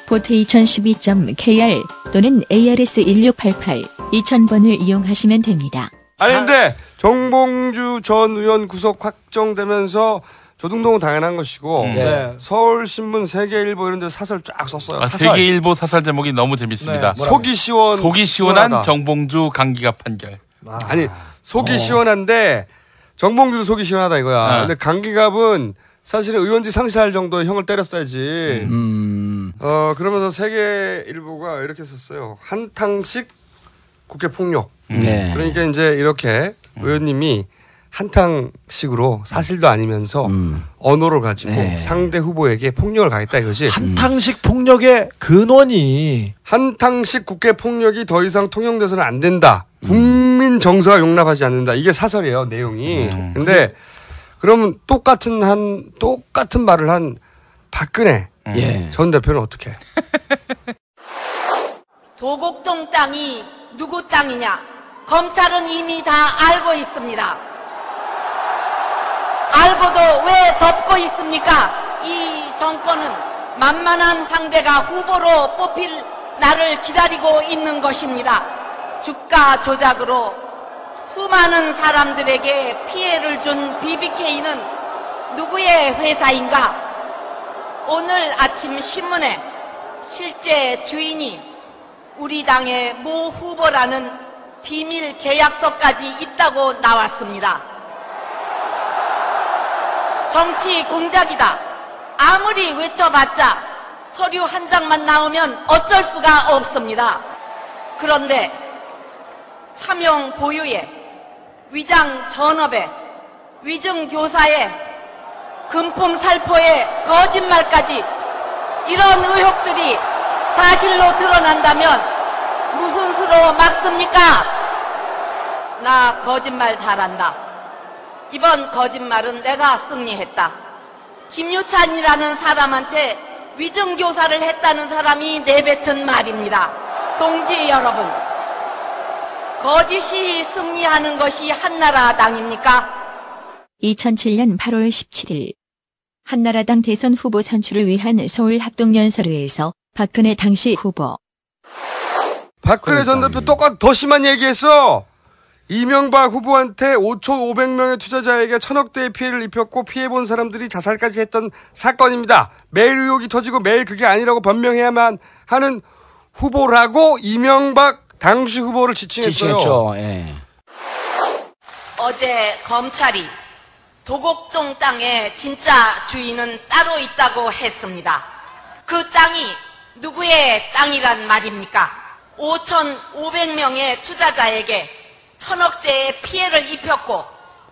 보트 2012.kr 또는 ARS 1688 2000번을 이용하시면 됩니다. 아니, 근데 정봉주 전 의원 구속 확정되면서 조중동은 당연한 것이고 음. 네. 서울신문, 세계일보 이런 데 사설 쫙 썼어요. 아, 사설. 세계일보 사설 제목이 너무 재밌습니다. 네, 속이 시원 속이 시원한 시원하다. 정봉주 강기가 판결. 아 니 속이 어. 시원한데 정봉주도 속이 시원하다 이거야. 아. 근데 강기갑은 사실은 의원직 상실할 정도의 형을 때렸어야지. 음. 어 그러면서 세계일보가 이렇게 썼어요. 한탕식 국회 폭력. 네. 그러니까 이제 이렇게 의원님이 한탕식으로 사실도 아니면서 음. 언어를 가지고 네. 상대 후보에게 폭력을 가했다 이거지. 한탕식 폭력의 근원이 한탕식 국회 폭력이 더 이상 통용돼서는 안 된다. 국민 정서가 용납하지 않는다. 이게 사설이에요, 내용이. 음. 근데 그러면 똑같은 한 똑같은 말을 한 박근혜 예. 전 대표는 어떻게? 해? 도곡동 땅이 누구 땅이냐? 검찰은 이미 다 알고 있습니다. 알고도 왜 덮고 있습니까? 이 정권은 만만한 상대가 후보로 뽑힐 나를 기다리고 있는 것입니다. 주가 조작으로 수많은 사람들에게 피해를 준 BBK는 누구의 회사인가? 오늘 아침 신문에 실제 주인이 우리 당의 모 후보라는 비밀 계약서까지 있다고 나왔습니다. 정치 공작이다. 아무리 외쳐봤자 서류 한 장만 나오면 어쩔 수가 없습니다. 그런데 차명 보유에 위장 전업에 위증 교사에 금품 살포에 거짓말까지 이런 의혹들이 사실로 드러난다면 무슨 수로 막습니까? 나 거짓말 잘한다. 이번 거짓말은 내가 승리했다. 김유찬이라는 사람한테 위증교사를 했다는 사람이 내뱉은 말입니다. 동지 여러분, 거짓이 승리하는 것이 한나라당입니까? 2007년 8월 17일 한나라당 대선 후보 선출을 위한 서울 합동연설회에서 박근혜 당시 후보 박근혜 전 대표 똑같 더 심한 얘기했어. 이명박 후보한테 5,500명의 투자자에게 천억대의 피해를 입혔고 피해본 사람들이 자살까지 했던 사건입니다. 매일 의혹이 터지고 매일 그게 아니라고 변명해야만 하는 후보라고 이명박 당시 후보를 지칭했어요. 지칭했죠. 예. 어제 검찰이 도곡동 땅의 진짜 주인은 따로 있다고 했습니다. 그 땅이 누구의 땅이란 말입니까? 5,500명의 투자자에게 천억대의 피해를 입혔고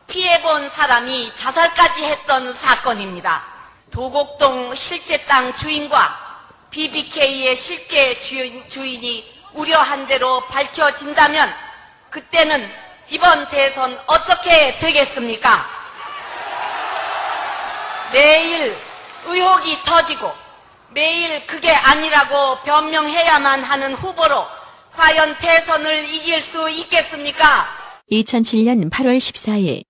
피해본 사람이 자살까지 했던 사건입니다. 도곡동 실제 땅 주인과 BBK의 실제 주인, 주인이 우려한 대로 밝혀진다면 그때는 이번 대선 어떻게 되겠습니까? 매일 의혹이 터지고 매일 그게 아니라고 변명해야만 하는 후보로 과연 대선을 이길 수 있겠습니까? 2007년 8월 14일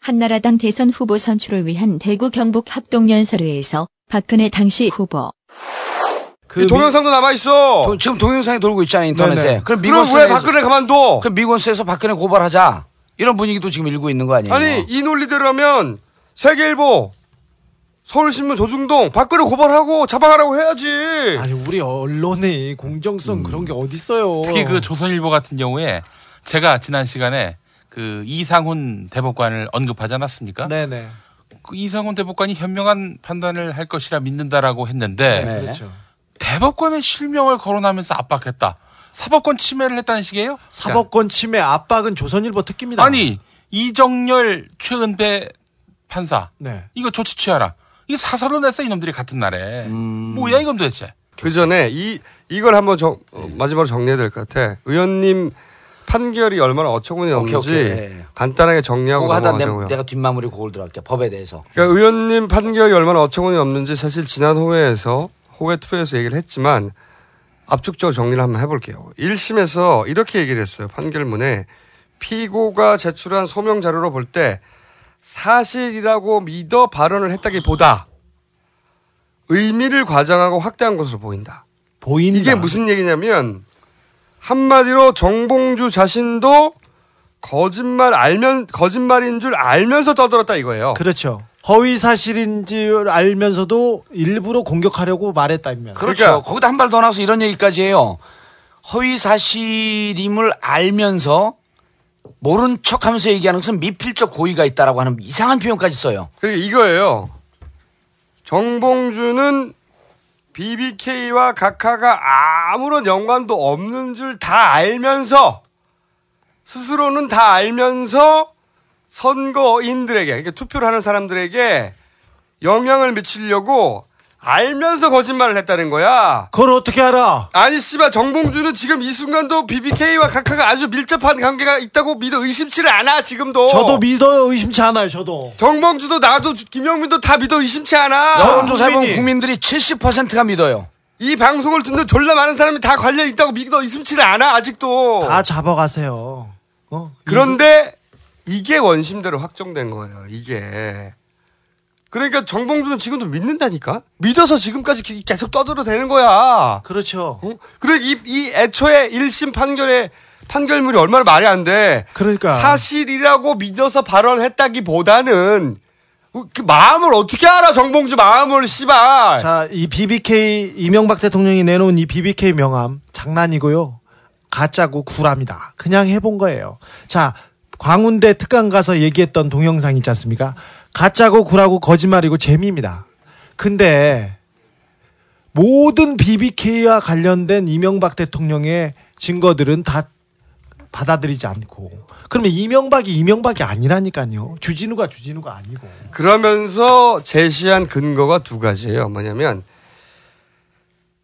한나라당 대선 후보 선출을 위한 대구 경북 합동연설회에서 박근혜 당시 후보 이 동영상도 남아 있어. 도- 지금 동영상이 돌고 있잖아요 인터넷에. 네네. 그럼 그럼 미국에서 왜 박근혜 가만둬? 그럼 미국에서 박근혜 고발하자. 이런 분위기도 지금 일고 있는 거 아니에요? 아니 이 논리대로라면 세계일보, 서울신문, 조중동 박근혜 고발하고 잡아가라고 해야지. 아니 우리 언론의 공정성 그런 게 어딨어요. 특히 그 조선일보 같은 경우에 제가 지난 시간에 그 이상훈 대법관을 언급하지 않았습니까? 네네. 그 이상훈 대법관이 현명한 판단을 할 것이라 믿는다라고 했는데 네. 그렇죠. 대법관의 실명을 거론하면서 압박했다. 사법권 침해를 했다는 식이에요? 사법권 침해 압박은 조선일보 특기입니다. 아니 이정열 최은배 판사 네. 이거 조치 취하라. 이게 사설로 냈어 이놈들이 같은 날에. 음. 뭐야 이건 도대체? 그 전에 이 이걸 한번 정, 어, 마지막으로 정리해야 될 것 같아. 의원님 판결이 얼마나 어처구니 없는지 오케이. 네. 간단하게 정리하고 그거 하다 내, 넘어가자고요. 내 가 뒷마무리 그걸 들어갈게. 법에 대해서. 그러니까 의원님 판결이 얼마나 어처구니 없는지 사실 지난 호회에서 호회 투에서 얘기를 했지만 압축적으로 정리를 한번 해볼게요. 1심에서 이렇게 얘기를 했어요. 판결문에 피고가 제출한 소명 자료로 볼 때 사실이라고 믿어 발언을 했다기보다 의미를 과장하고 확대한 것으로 보인다. 보인다. 이게 무슨 얘기냐면 한마디로 정봉주 자신도 거짓말 알면 거짓말인 줄 알면서 떠들었다 이거예요. 그렇죠. 허위 사실인지 알면서도 일부러 공격하려고 말했다면. 그렇죠. 그러니까- 거기다 한 발 더 나와서 이런 얘기까지 해요. 허위 사실임을 알면서 모른 척 하면서 얘기하는 것은 미필적 고의가 있다라고 하는 이상한 표현까지 써요. 그러니까 이거예요. 정봉주는 BBK와 각하가 아무런 연관도 없는 줄 다 알면서 스스로는 다 알면서 선거인들에게 그러니까 투표를 하는 사람들에게 영향을 미치려고 알면서 거짓말을 했다는 거야. 그걸 어떻게 알아? 아니 씨발 정봉주는 지금 이 순간도 BBK와 각하가 아주 밀접한 관계가 있다고 믿어 의심치를 않아 지금도. 저도 믿어 의심치 않아요. 저도. 정봉주도 나도 김영민도 다 믿어 의심치 않아. 국민이. 국민들이 70%가 믿어요. 이 방송을 듣는 졸라 많은 사람이 다 관련 있다고 믿어 의심치를 않아 아직도. 다 잡아가세요. 어? 그런데 이게 원심대로 확정된 거예요. 이게. 그러니까 정봉주는 지금도 믿는다니까. 믿어서 지금까지 기- 계속 떠들어 대는 거야. 그렇죠. 어? 그래 이, 이 애초에 1심 판결의 판결물이 얼마나 말이 안 돼. 그러니까. 사실이라고 믿어서 발언했다기 보다는 그 마음을 어떻게 알아 정봉주 마음을 씨발. 자, 이 BBK 이명박 대통령이 내놓은 이 BBK 명함 장난이고요. 가짜고 구랍니다. 그냥 해본 거예요. 자, 광운대 특강 가서 얘기했던 동영상 있지 않습니까? 가짜고 구라고 거짓말이고 재미입니다. 근데 모든 BBK와 관련된 이명박 대통령의 증거들은 다 받아들이지 않고 그러면 이명박이 이명박이 아니라니까요. 주진우가 주진우가 아니고. 그러면서 제시한 근거가 두 가지예요. 뭐냐면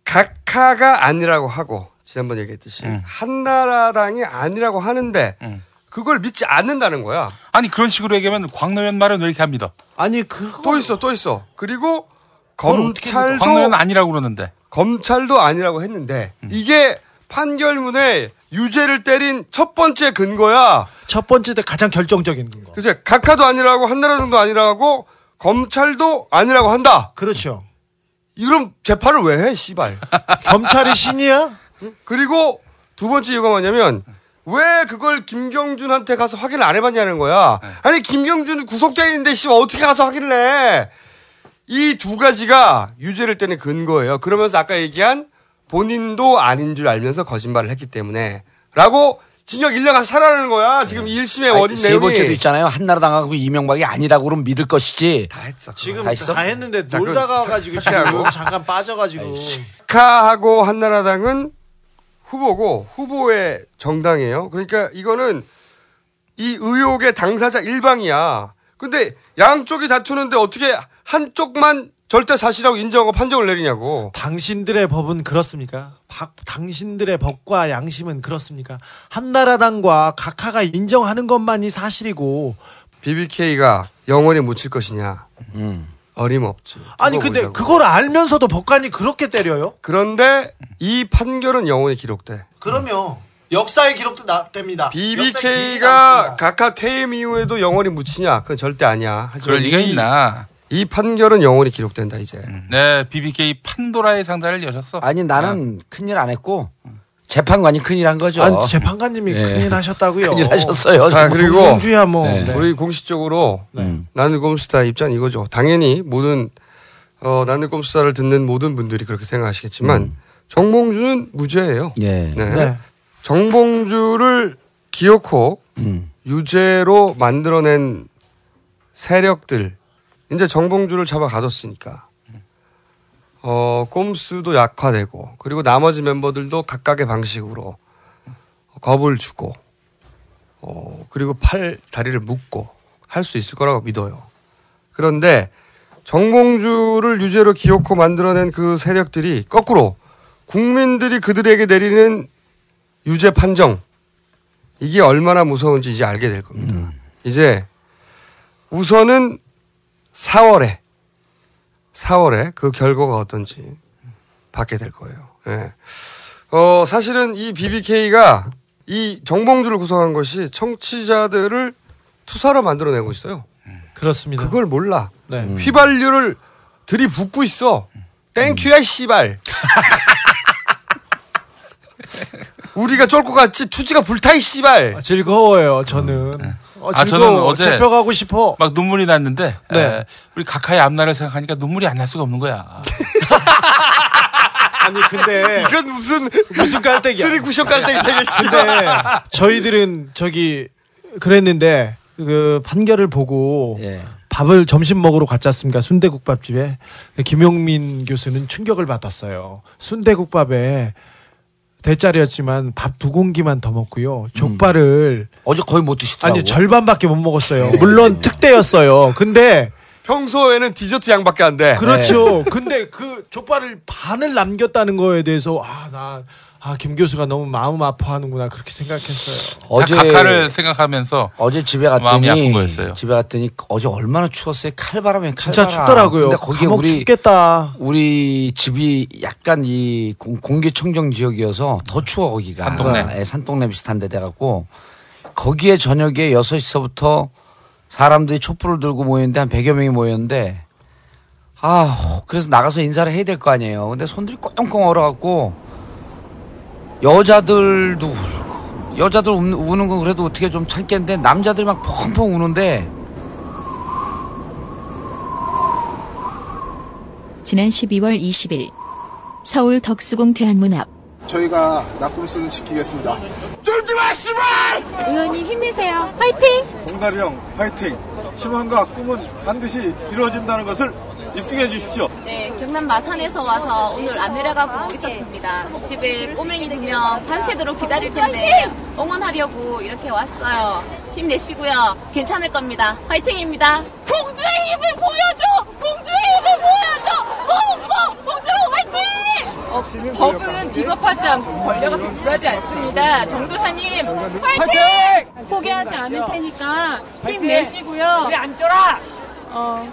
각하가 아니라고 하고 지난번 얘기했듯이 음. 한나라당이 아니라고 하는데 음. 그걸 믿지 않는다는 거야. 아니 그런 식으로 얘기하면 광노현 말은 왜 이렇게 합니다? 아니 그또 있어, 또 있어. 그리고 검찰도 광노현 아니라고 그러는데. 검찰도 아니라고 했는데 음. 이게 판결문에 유죄를 때린 첫 번째 근거야. 첫 번째 때 가장 결정적인 거. 그래서 각하도 아니라고 한나라당도 아니라고 검찰도 아니라고 한다. 그렇죠. 이럼 재판을 왜 해, 씨발. 검찰이 신이야? 그리고 두 번째 이유가 뭐냐면 왜 그걸 김경준한테 가서 확인을 안 해봤냐는 거야. 아니 김경준은 구속돼 있는데 씨 어떻게 가서 확인을 해? 이 두 가지가 유죄를 때는 근거예요. 그러면서 아까 얘기한 본인도 아닌 줄 알면서 거짓말을 했기 때문에 라고 징역 1년 가서 살아라는 거야. 지금 1심의 아니, 원인 세 내용이 번째도 있잖아요. 한나라당하고 이명박이 아니라고 그러면 믿을 것이지. 다 했어. 지금 다 다, 했어? 했는데 자, 놀다가 그럼 가지고 사- 잠깐 빠져가지고. 카하고 한나라당은 후보고 후보의 정당이에요. 그러니까 이거는 이 의혹의 당사자 일방이야. 근데 양쪽이 다투는데 어떻게 한쪽만 절대 사실이라고 인정하고 판정을 내리냐고. 당신들의 법은 그렇습니까? 박- 당신들의 법과 양심은 그렇습니까? 한나라당과 각하가 인정하는 것만이 사실이고 BBK가 영원히 묻힐 것이냐. 음. 어림없지. 아니 근데 보자고. 그걸 알면서도 법관이 그렇게 때려요? 그런데 이 판결은 영원히 기록돼. 그러면 역사의 기록도 나, 됩니다. BBK가 각하 퇴임 이후에도 영원히 묻히냐? 그건 절대 아니야. 하지만 그럴 리가 이- 있나? 이 판결은 영원히 기록된다 이제. 네, BBK 판도라의 상자를 여셨어. 아니 나는 큰일 안 했고 재판관이 큰일 한 거죠. 아니 재판관님이 예. 큰일 하셨다고요. 큰일 하셨어요. 자 그리고 공주야 뭐. 네. 네. 우리 공식적으로 음. 나는 꼼수다 입장 이거죠. 당연히 모든 어, 나는 꼼수다를 듣는 모든 분들이 그렇게 생각하시겠지만 정봉주는 무죄예요. 예. 네. 네. 정봉주를 기어코 음. 유죄로 만들어낸 세력들 이제 정봉주를 잡아 가뒀으니까 어 꼼수도 약화되고 그리고 나머지 멤버들도 각각의 방식으로 겁을 주고 어 그리고 팔 다리를 묶고 할 수 있을 거라고 믿어요. 그런데 정봉주를 유죄로 기어코 만들어낸 그 세력들이 거꾸로 국민들이 그들에게 내리는 유죄 판정 이게 얼마나 무서운지 이제 알게 될 겁니다. 이제 우선은 4월에 4월에 그 결과가 어떤지 받게 될 거예요. 예. 어, 사실은 이 BBK가 이 정봉주를 구성한 것이 청취자들을 투사로 만들어내고 있어요. 그렇습니다. 그걸 몰라. 네. 휘발유를 들이붓고 있어. Thank you야, 씨발. 우리가 쫄 것 같지, 투지가 불타, 이 씨발. 아, 즐거워요. 저는 어, 아. 저는 어제 잡혀가고 싶어. 막 눈물이 났는데 네. 에, 우리 각하의 앞날을 생각하니까 눈물이 안 날 수가 없는 거야. 아니 근데 이건 무슨 무슨 깔때기야. 쓰리 쿠션 깔때기. 근데 저희들은 저기 그랬는데 그 판결을 보고 예. 밥을 점심 먹으러 갔지 않습니까? 순대국밥집에. 김용민 교수는 충격을 받았어요. 순대국밥에 대짜리였지만 밥 두 공기만 더 먹고요. 족발을 어제 거의 못 드시더라고. 아니 절반밖에 못 먹었어요. 물론 특대였어요. 근데 평소에는 디저트 양밖에 안 돼. 그렇죠. 근데 그 족발을 반을 남겼다는 거에 대해서 아 나 아 김 교수가 너무 마음 아파하는구나 그렇게 생각했어요. 어제 다 각하를 생각하면서 어제 집에 갔더니 마음이 아픈 거였어요. 집에 갔더니 어제 얼마나 추웠어요. 칼바람에 진짜 칼바람. 춥더라고요. 근데 거기 감옥 우리 춥겠다. 우리 집이 약간 이 공- 공기청정 지역이어서 더 추워 거기가. 산동네. 예, 산동네 비슷한 데 돼 갖고 거기에 저녁에 6시서부터 사람들이 촛불을 들고 모였는데 한 100여 명이 모였는데 아 그래서 나가서 인사를 해야 될 거 아니에요. 근데 손들이 꽁꽁 얼어 갖고 여자들도 울- 여자들 우는, 건 그래도 어떻게 좀 참겠는데 남자들 막 펑펑 우는데 지난 12월 20일 서울 덕수궁 대한문 앞 저희가 낙곰수는 지키겠습니다. 쫄지 마, 씨발! 의원님 힘내세요. 화이팅! 봉다리 형 파이팅! 희망과 꿈은 반드시 이루어진다는 것을 입증해 주십시오. 네, 경남 마산에서 와서 오늘 안 내려가고 있었습니다. 집에 꼬맹이 두 명 밤새도록 기다릴 텐데 응원하려고 이렇게 왔어요. 힘내시고요. 괜찮을 겁니다. 화이팅입니다. 공주의 힘을 보여줘! 공주의 힘을 보여줘! 뽕뽕! 공주로 화이팅! 어, 법은 비겁하지 않고 권력 앞에 굴하지 않습니다. 정도사님 화이팅! 포기하지 않을 테니까 힘내시고요. 우리 안 쫄아. 어,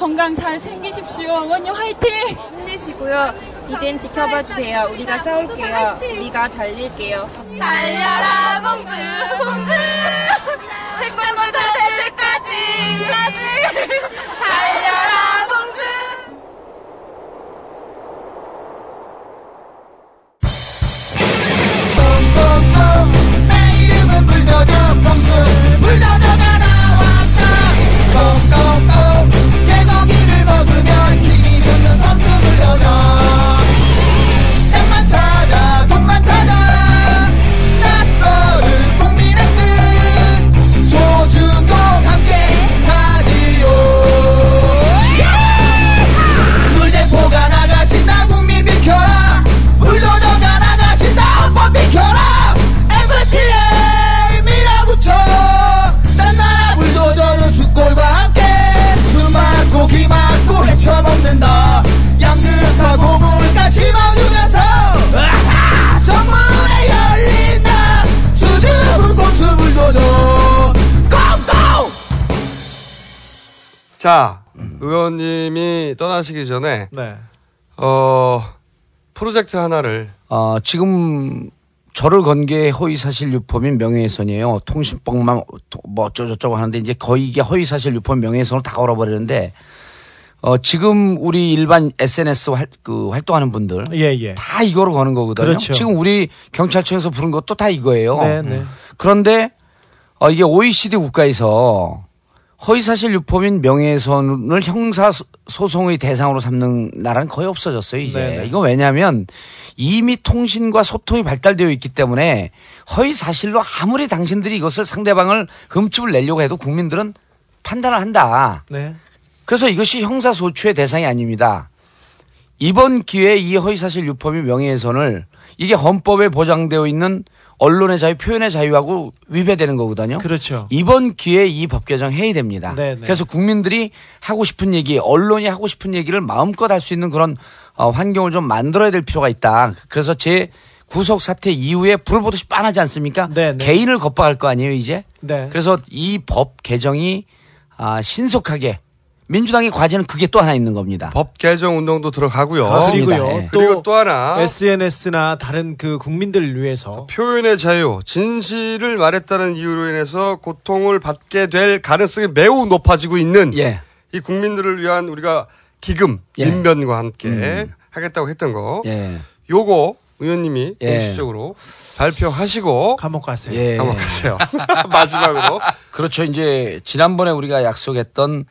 건강 잘 챙기십시오. 어머님 화이팅! 힘내시고요. 이젠 지켜봐 주세요. 우리가 싸울게요. 우리가 달릴게요. 달려라 공주 공주 백골물 다될 때까지 까지 달려라 공주 뽕뽕뽕 내 이름은 불도저 뽕수 불도저가 나왔다 뽕뽕뽕 자, 의원님이 떠나시기 전에 네. 어 프로젝트 하나를 어, 지금 저를 건게 허위사실 유포민 명예훼손이에요. 통신법만 뭐 어쩌고저쩌고 하는데 이제 거의 이게 허위사실 유포민 명예훼손으로 다 걸어버리는데 어, 지금 우리 일반 SNS 활, 그 활동하는 분들 예, 예. 다 이거로 거는 거거든요. 그렇죠. 지금 우리 경찰청에서 부른 것도 다 이거예요. 네, 네. 그런데 어, 이게 OECD 국가에서 허위사실 유포민 명예훼손을 형사 소- 소송의 대상으로 삼는 나라는 거의 없어졌어요 이제. 네네. 이거 왜냐하면 이미 통신과 소통이 발달되어 있기 때문에 허위사실로 아무리 당신들이 이것을 상대방을 금집을 내려고 해도 국민들은 판단을 한다. 네. 그래서 이것이 형사소추의 대상이 아닙니다. 이번 기회에 이 허위사실 유포민 명예훼손을 이게 헌법에 보장되어 있는 언론의 자유, 표현의 자유하고 위배되는 거거든요. 그렇죠. 이번 기회에 이 법 개정 해야 됩니다. 네, 네. 그래서 국민들이 하고 싶은 얘기, 언론이 하고 싶은 얘기를 마음껏 할 수 있는 그런 어, 환경을 좀 만들어야 될 필요가 있다. 그래서 제 구속 사태 이후에 불을 보듯이 빤하지 않습니까? 네, 네. 개인을 겁박할 거 아니에요, 이제? 네. 그래서 이 법 개정이 아, 신속하게 민주당의 과제는 그게 또 하나 있는 겁니다. 법 개정 운동도 들어가고요. 그렇습니다. 그리고요. 예. 그리고 또 하나 SNS나 다른 그 국민들을 위해서 표현의 자유, 진실을 말했다는 이유로 인해서 고통을 받게 될 가능성이 매우 높아지고 있는 예. 이 국민들을 위한 우리가 기금, 예. 민변과 함께 음. 하겠다고 했던 거. 예. 요거 의원님이 예. 공식적으로 발표하시고 감옥 가세요. 예. 감옥 가세요. 마지막으로 그렇죠. 이제 지난번에 우리가 약속했던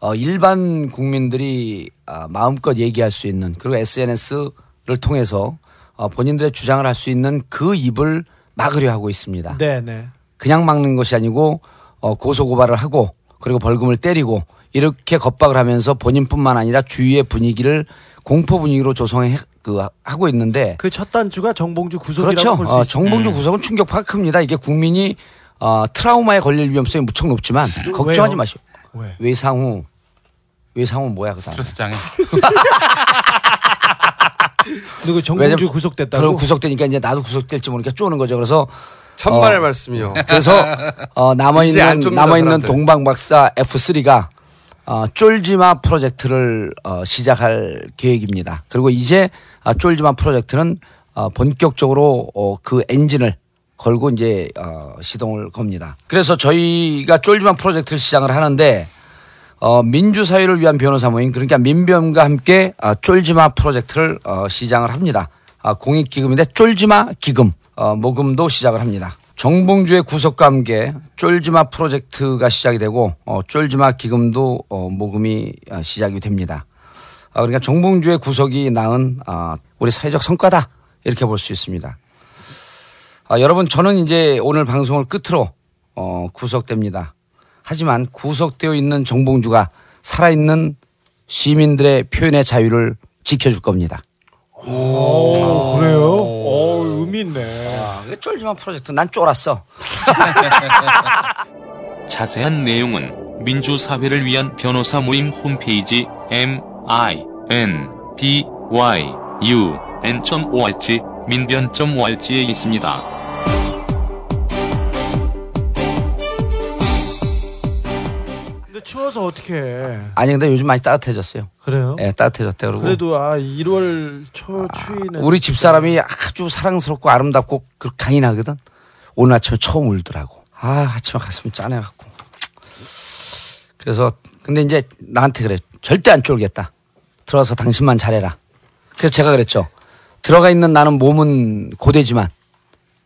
어, 일반 국민들이 아, 마음껏 얘기할 수 있는 그리고 SNS를 통해서 어, 본인들의 주장을 할 수 있는 그 입을 막으려 하고 있습니다. 네, 네. 그냥 막는 것이 아니고 어, 고소고발을 하고 그리고 벌금을 때리고 이렇게 겁박을 하면서 본인뿐만 아니라 주위의 분위기를 공포 분위기로 조성해 그 하고 있는데 그 첫 단추가 정봉주 구속이라고 그렇죠. 볼수 어. 정봉주 구속은 충격파가 큽니다. 이게 국민이 어, 트라우마에 걸릴 위험성이 무척 높지만 걱정하지? 마시오. 왜? 외상후 외상후 뭐야 그 다음에 스트레스 장애. 누구 정봉주 구속됐다고? 그럼 구속되니까 이제 나도 구속될지 모르니까 쪼는 거죠. 그래서 천만의 어, 말씀이요. 그래서 어, 남아 있는 남아 있는. 동방 박사 F3가 어, 쫄지마 프로젝트를 어, 시작할 계획입니다. 그리고 이제 아, 쫄지마 프로젝트는 어, 본격적으로 어, 그 엔진을 걸고 이제 어, 시동을 겁니다. 그래서 저희가 쫄지마 프로젝트를 시작을 하는데 어, 민주사회를 위한 변호사 모임 그러니까 민변과 함께 어, 쫄지마 프로젝트를 어, 시작을 합니다. 아, 공익기금인데 쫄지마 기금 어, 모금도 시작을 합니다. 정봉주의 구속과 함께 쫄지마 프로젝트가 시작이 되고 어, 쫄지마 기금도 어, 모금이 어, 시작이 됩니다. 아, 그러니까 정봉주의 구속이 낳은 아, 우리 사회적 성과다 이렇게 볼 수 있습니다. 아, 여러분 저는 이제 오늘 방송을 끝으로 어, 구속됩니다. 하지만 구속되어 있는 정봉주가 살아있는 시민들의 표현의 자유를 지켜줄 겁니다. 오, 그래요? 오, 의미 있네. 아, 쫄지마 프로젝트 난 쫄았어. 자세한 내용은 민주사회를 위한 변호사 모임 홈페이지 m i n b y u n.org 민변.org에 있습니다. 근데 추워서 어떻게 해? 아니 근데 요즘 많이 따뜻해졌어요. 그래요? 예, 따뜻해졌대 그러고 그래도 아 1월 초 추위는 우리 집 사람이 아주 사랑스럽고 아름답고 그 강인하거든. 오늘 아침에 처음 울더라고. 아 아침에 가슴이 짠해갖고. 그래서 근데 이제 나한테 그래. 절대 안 쫄겠다. 들어가서 당신만 잘해라. 그래서 제가 그랬죠. 들어가 있는 나는 몸은 고되지만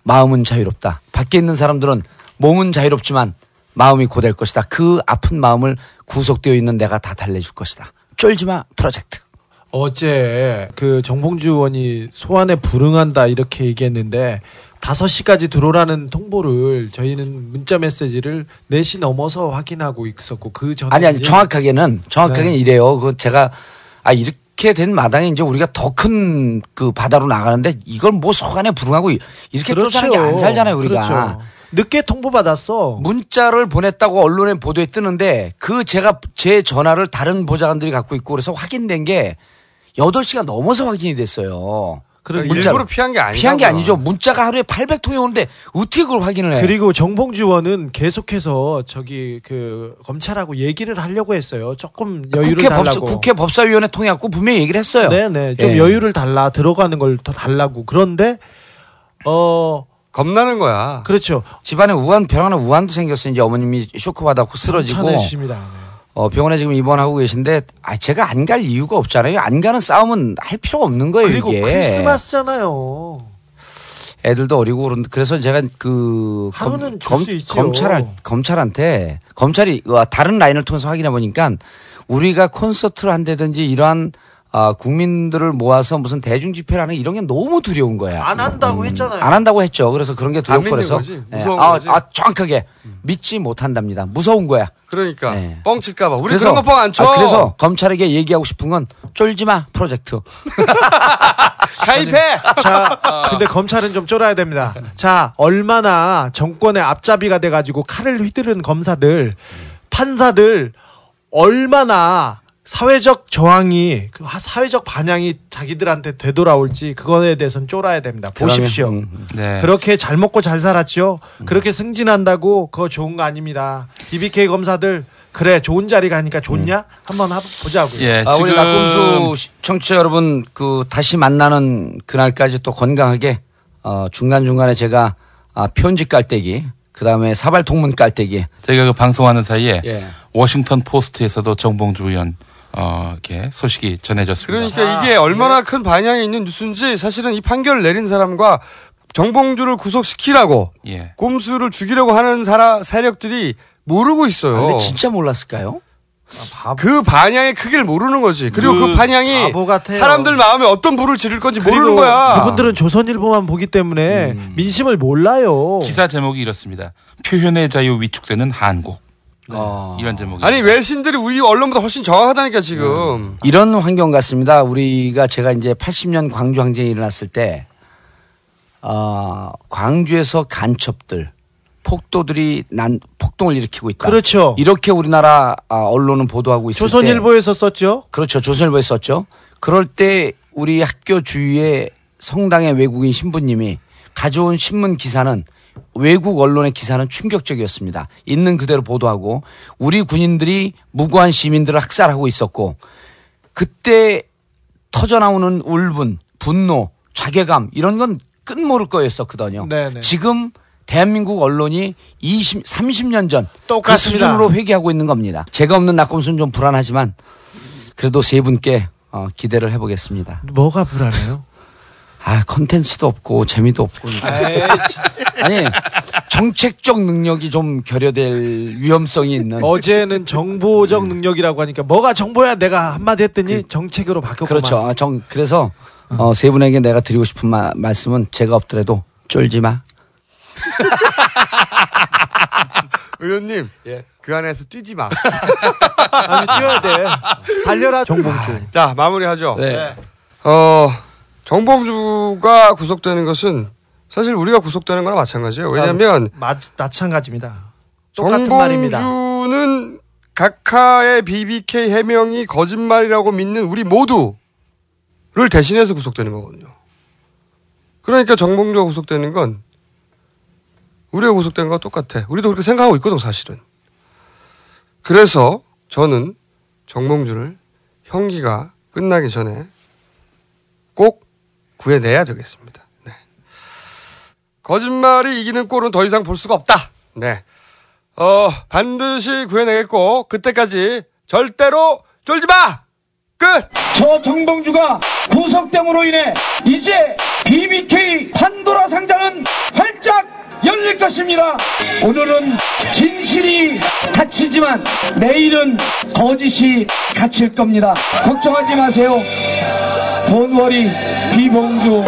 마음은 자유롭다. 밖에 있는 사람들은 몸은 자유롭지만 마음이 고될 것이다. 그 아픈 마음을 구속되어 있는 내가 다 달래줄 것이다. 쫄지마 프로젝트. 어제 그 정봉주 의원이 소환에 불응한다 이렇게 얘기했는데 5시까지 들어오라는 통보를 저희는 문자 메시지를 4시 넘어서 확인하고 있었고 그 전에 아니 아니 정확하게는 정확하게는 네. 이래요. 그 제가 아 이렇게 된 마당에 이제 우리가 더 큰 그 바다로 나가는데 이걸 뭐 소관에 불응하고 이렇게 그렇죠. 쫓아내는 게안 살잖아요 우리가. 그렇죠. 늦게 통보 받았어. 문자를 보냈다고 언론에 보도에 뜨는데 그 제가 제 전화를 다른 보좌관들이 갖고 있고 그래서 확인된 게 8시가 넘어서 확인이 됐어요. 그래, 문자로. 일부러 피한 게 아니죠. 피한 게 아니죠. 문자가 하루에 800통이 오는데 어떻게 그걸 확인을 해? 그리고 정봉주 의원은 계속해서 저기 그 검찰하고 얘기를 하려고 했어요. 조금 여유를 국회 법사, 달라고. 국회 법사위원회 통해갖고 분명히 얘기를 했어요. 네네. 좀 예. 여유를 달라 들어가는 걸 더 달라고. 그런데 어 겁나는 거야. 그렇죠. 집안에 우한 병원에 우한도 생겼어요. 이제 어머님이 쇼크 받았고 쓰러지고 참내십니다. 어, 병원에 지금 입원하고 계신데 아 제가 안 갈 이유가 없잖아요. 안 가는 싸움은 할 필요가 없는 거예요. 그리고 이게. 크리스마스잖아요. 애들도 어리고 그런 그래서 제가 그 하루는 줄수 있죠. 검찰 검찰한테 검찰이 어, 다른 라인을 통해서 확인해 보니까 우리가 콘서트를 한다든지 이러한 아, 국민들을 모아서 무슨 대중 집회를 하는 이런 게 너무 두려운 거야. 안 한다고 했잖아요. 안 한다고 했죠. 그래서 그런 게안 두렵고 그래서 거지. 예. 무서운 아, 거지. 아, 정확하게 믿지 못한답니다. 무서운 거야. 그러니까 네. 뻥칠까 봐. 우리 그래서- 그런 거 뻥 안 쳐. 아, 그래서 검찰에게 얘기하고 싶은 건 쫄지 마 프로젝트. 가입해. 자, 근데 검찰은 좀 쫄아야 됩니다. 자, 얼마나 정권의 앞잡이가 돼 가지고 칼을 휘두른 검사들, 판사들, 얼마나 사회적 저항이, 그 하- 사회적 반향이 자기들한테 되돌아올지, 그거에 대해서는 쫄아야 됩니다. 보십시오. 그러면, 음, 네. 그렇게 잘 먹고 잘 살았죠. 그렇게 승진한다고 그거 좋은 거 아닙니다. BBK 검사들, 그래, 좋은 자리 가니까 좋냐? 한번 하- 보자고요. 예, 아, 우리 시- 청취자 여러분, 그, 다시 만나는 그날까지 또 건강하게, 어, 중간 중간에 제가, 아, 편지 깔때기, 그 다음에 사발 통문 깔때기. 저희가 그 방송하는 사이에 예. 워싱턴 포스트에서도 정봉주 의원 어, 이렇게 소식이 전해졌습니다. 그러니까 이게 얼마나 큰 반향이 있는 뉴스인지 사실은 이 판결을 내린 사람과 정봉주를 구속시키라고 예. 곰수를 죽이려고 하는 사라, 세력들이 모르고 있어요. 아, 근데 진짜 몰랐을까요? 그 반향의 크기를 모르는 거지. 그리고 그, 그 반향이. 사람들 마음에 어떤 불을 지를 건지 모르는 거야. 그분들은 조선일보만 보기 때문에 민심을 몰라요. 기사 제목이 이렇습니다. 표현의 자유 위축되는 한국. 어. 이런 제목이. 아니 외신들이 우리 언론보다 훨씬 정확하다니까 지금. 이런 환경 같습니다. 우리가 제가 이제 80년 광주 항쟁이 일어났을 때, 어, 광주에서 간첩들, 폭도들이 난 폭동을 일으키고 있다. 그렇죠. 이렇게 우리나라 아, 언론은 보도하고 있을 때, 조선일보에서 썼죠. 그렇죠. 조선일보에 썼죠. 그럴 때 우리 학교 주위에 성당의 외국인 신부님이 가져온 신문 기사는 외국 언론의 기사는 충격적이었습니다. 있는 그대로 보도하고 우리 군인들이 무고한 시민들을 학살하고 있었고 그때 터져 나오는 울분, 분노, 자괴감 이런 건 끝모를 거였었거든요. 네네. 지금 대한민국 언론이 20, 30년 전 그. 수준으로 회귀하고 있는 겁니다. 제가 없는 낙검수는 좀 불안하지만 그래도 세 분께 어, 기대를 해보겠습니다. 뭐가 불안해요? 아 컨텐츠도 없고 재미도 없고 아니 정책적 능력이 좀 결여될 위험성이 있는 어제는 정보적 능력이라고 하니까 뭐가 정보야 내가 한마디 했더니 정책으로 바뀌었구만. 그렇죠. 아, 정 그래서 어, 세 분에게 내가 드리고 싶은 마- 말씀은 제가 없더라도 쫄지 마. 의원님 그 안에서 뛰지 마. 아니 뛰어야 돼. 달려라 정봉주. 자 마무리하죠. 네. 어 정봉주가 구속되는 것은 사실 우리가 구속되는 거나 마찬가지예요. 왜냐하면 마, 마찬가지입니다. 똑같은 말입니다. 정봉주는 각하의 BBK 해명이 거짓말이라고 믿는 우리 모두를 대신해서 구속되는 거거든요. 그러니까 정봉주가 구속되는 건 우리가 구속된 거와 똑같아. 우리도 그렇게 생각하고 있거든, 사실은. 그래서 저는 정봉주를 형기가 끝나기 전에 꼭 구해내야 되겠습니다. 네. 거짓말이 이기는 꼴은 더 이상 볼 수가 없다. 네. 어, 반드시 구해내겠고, 그때까지 절대로 쫄지 마! 끝! 저 정봉주가 구속됨으로 인해 이제 BBK 판도라 상자는 열릴 것입니다. 오늘은 진실이 갇히지만 내일은 거짓이 갇힐 겁니다. 걱정하지 마세요. 돈워리 비봉주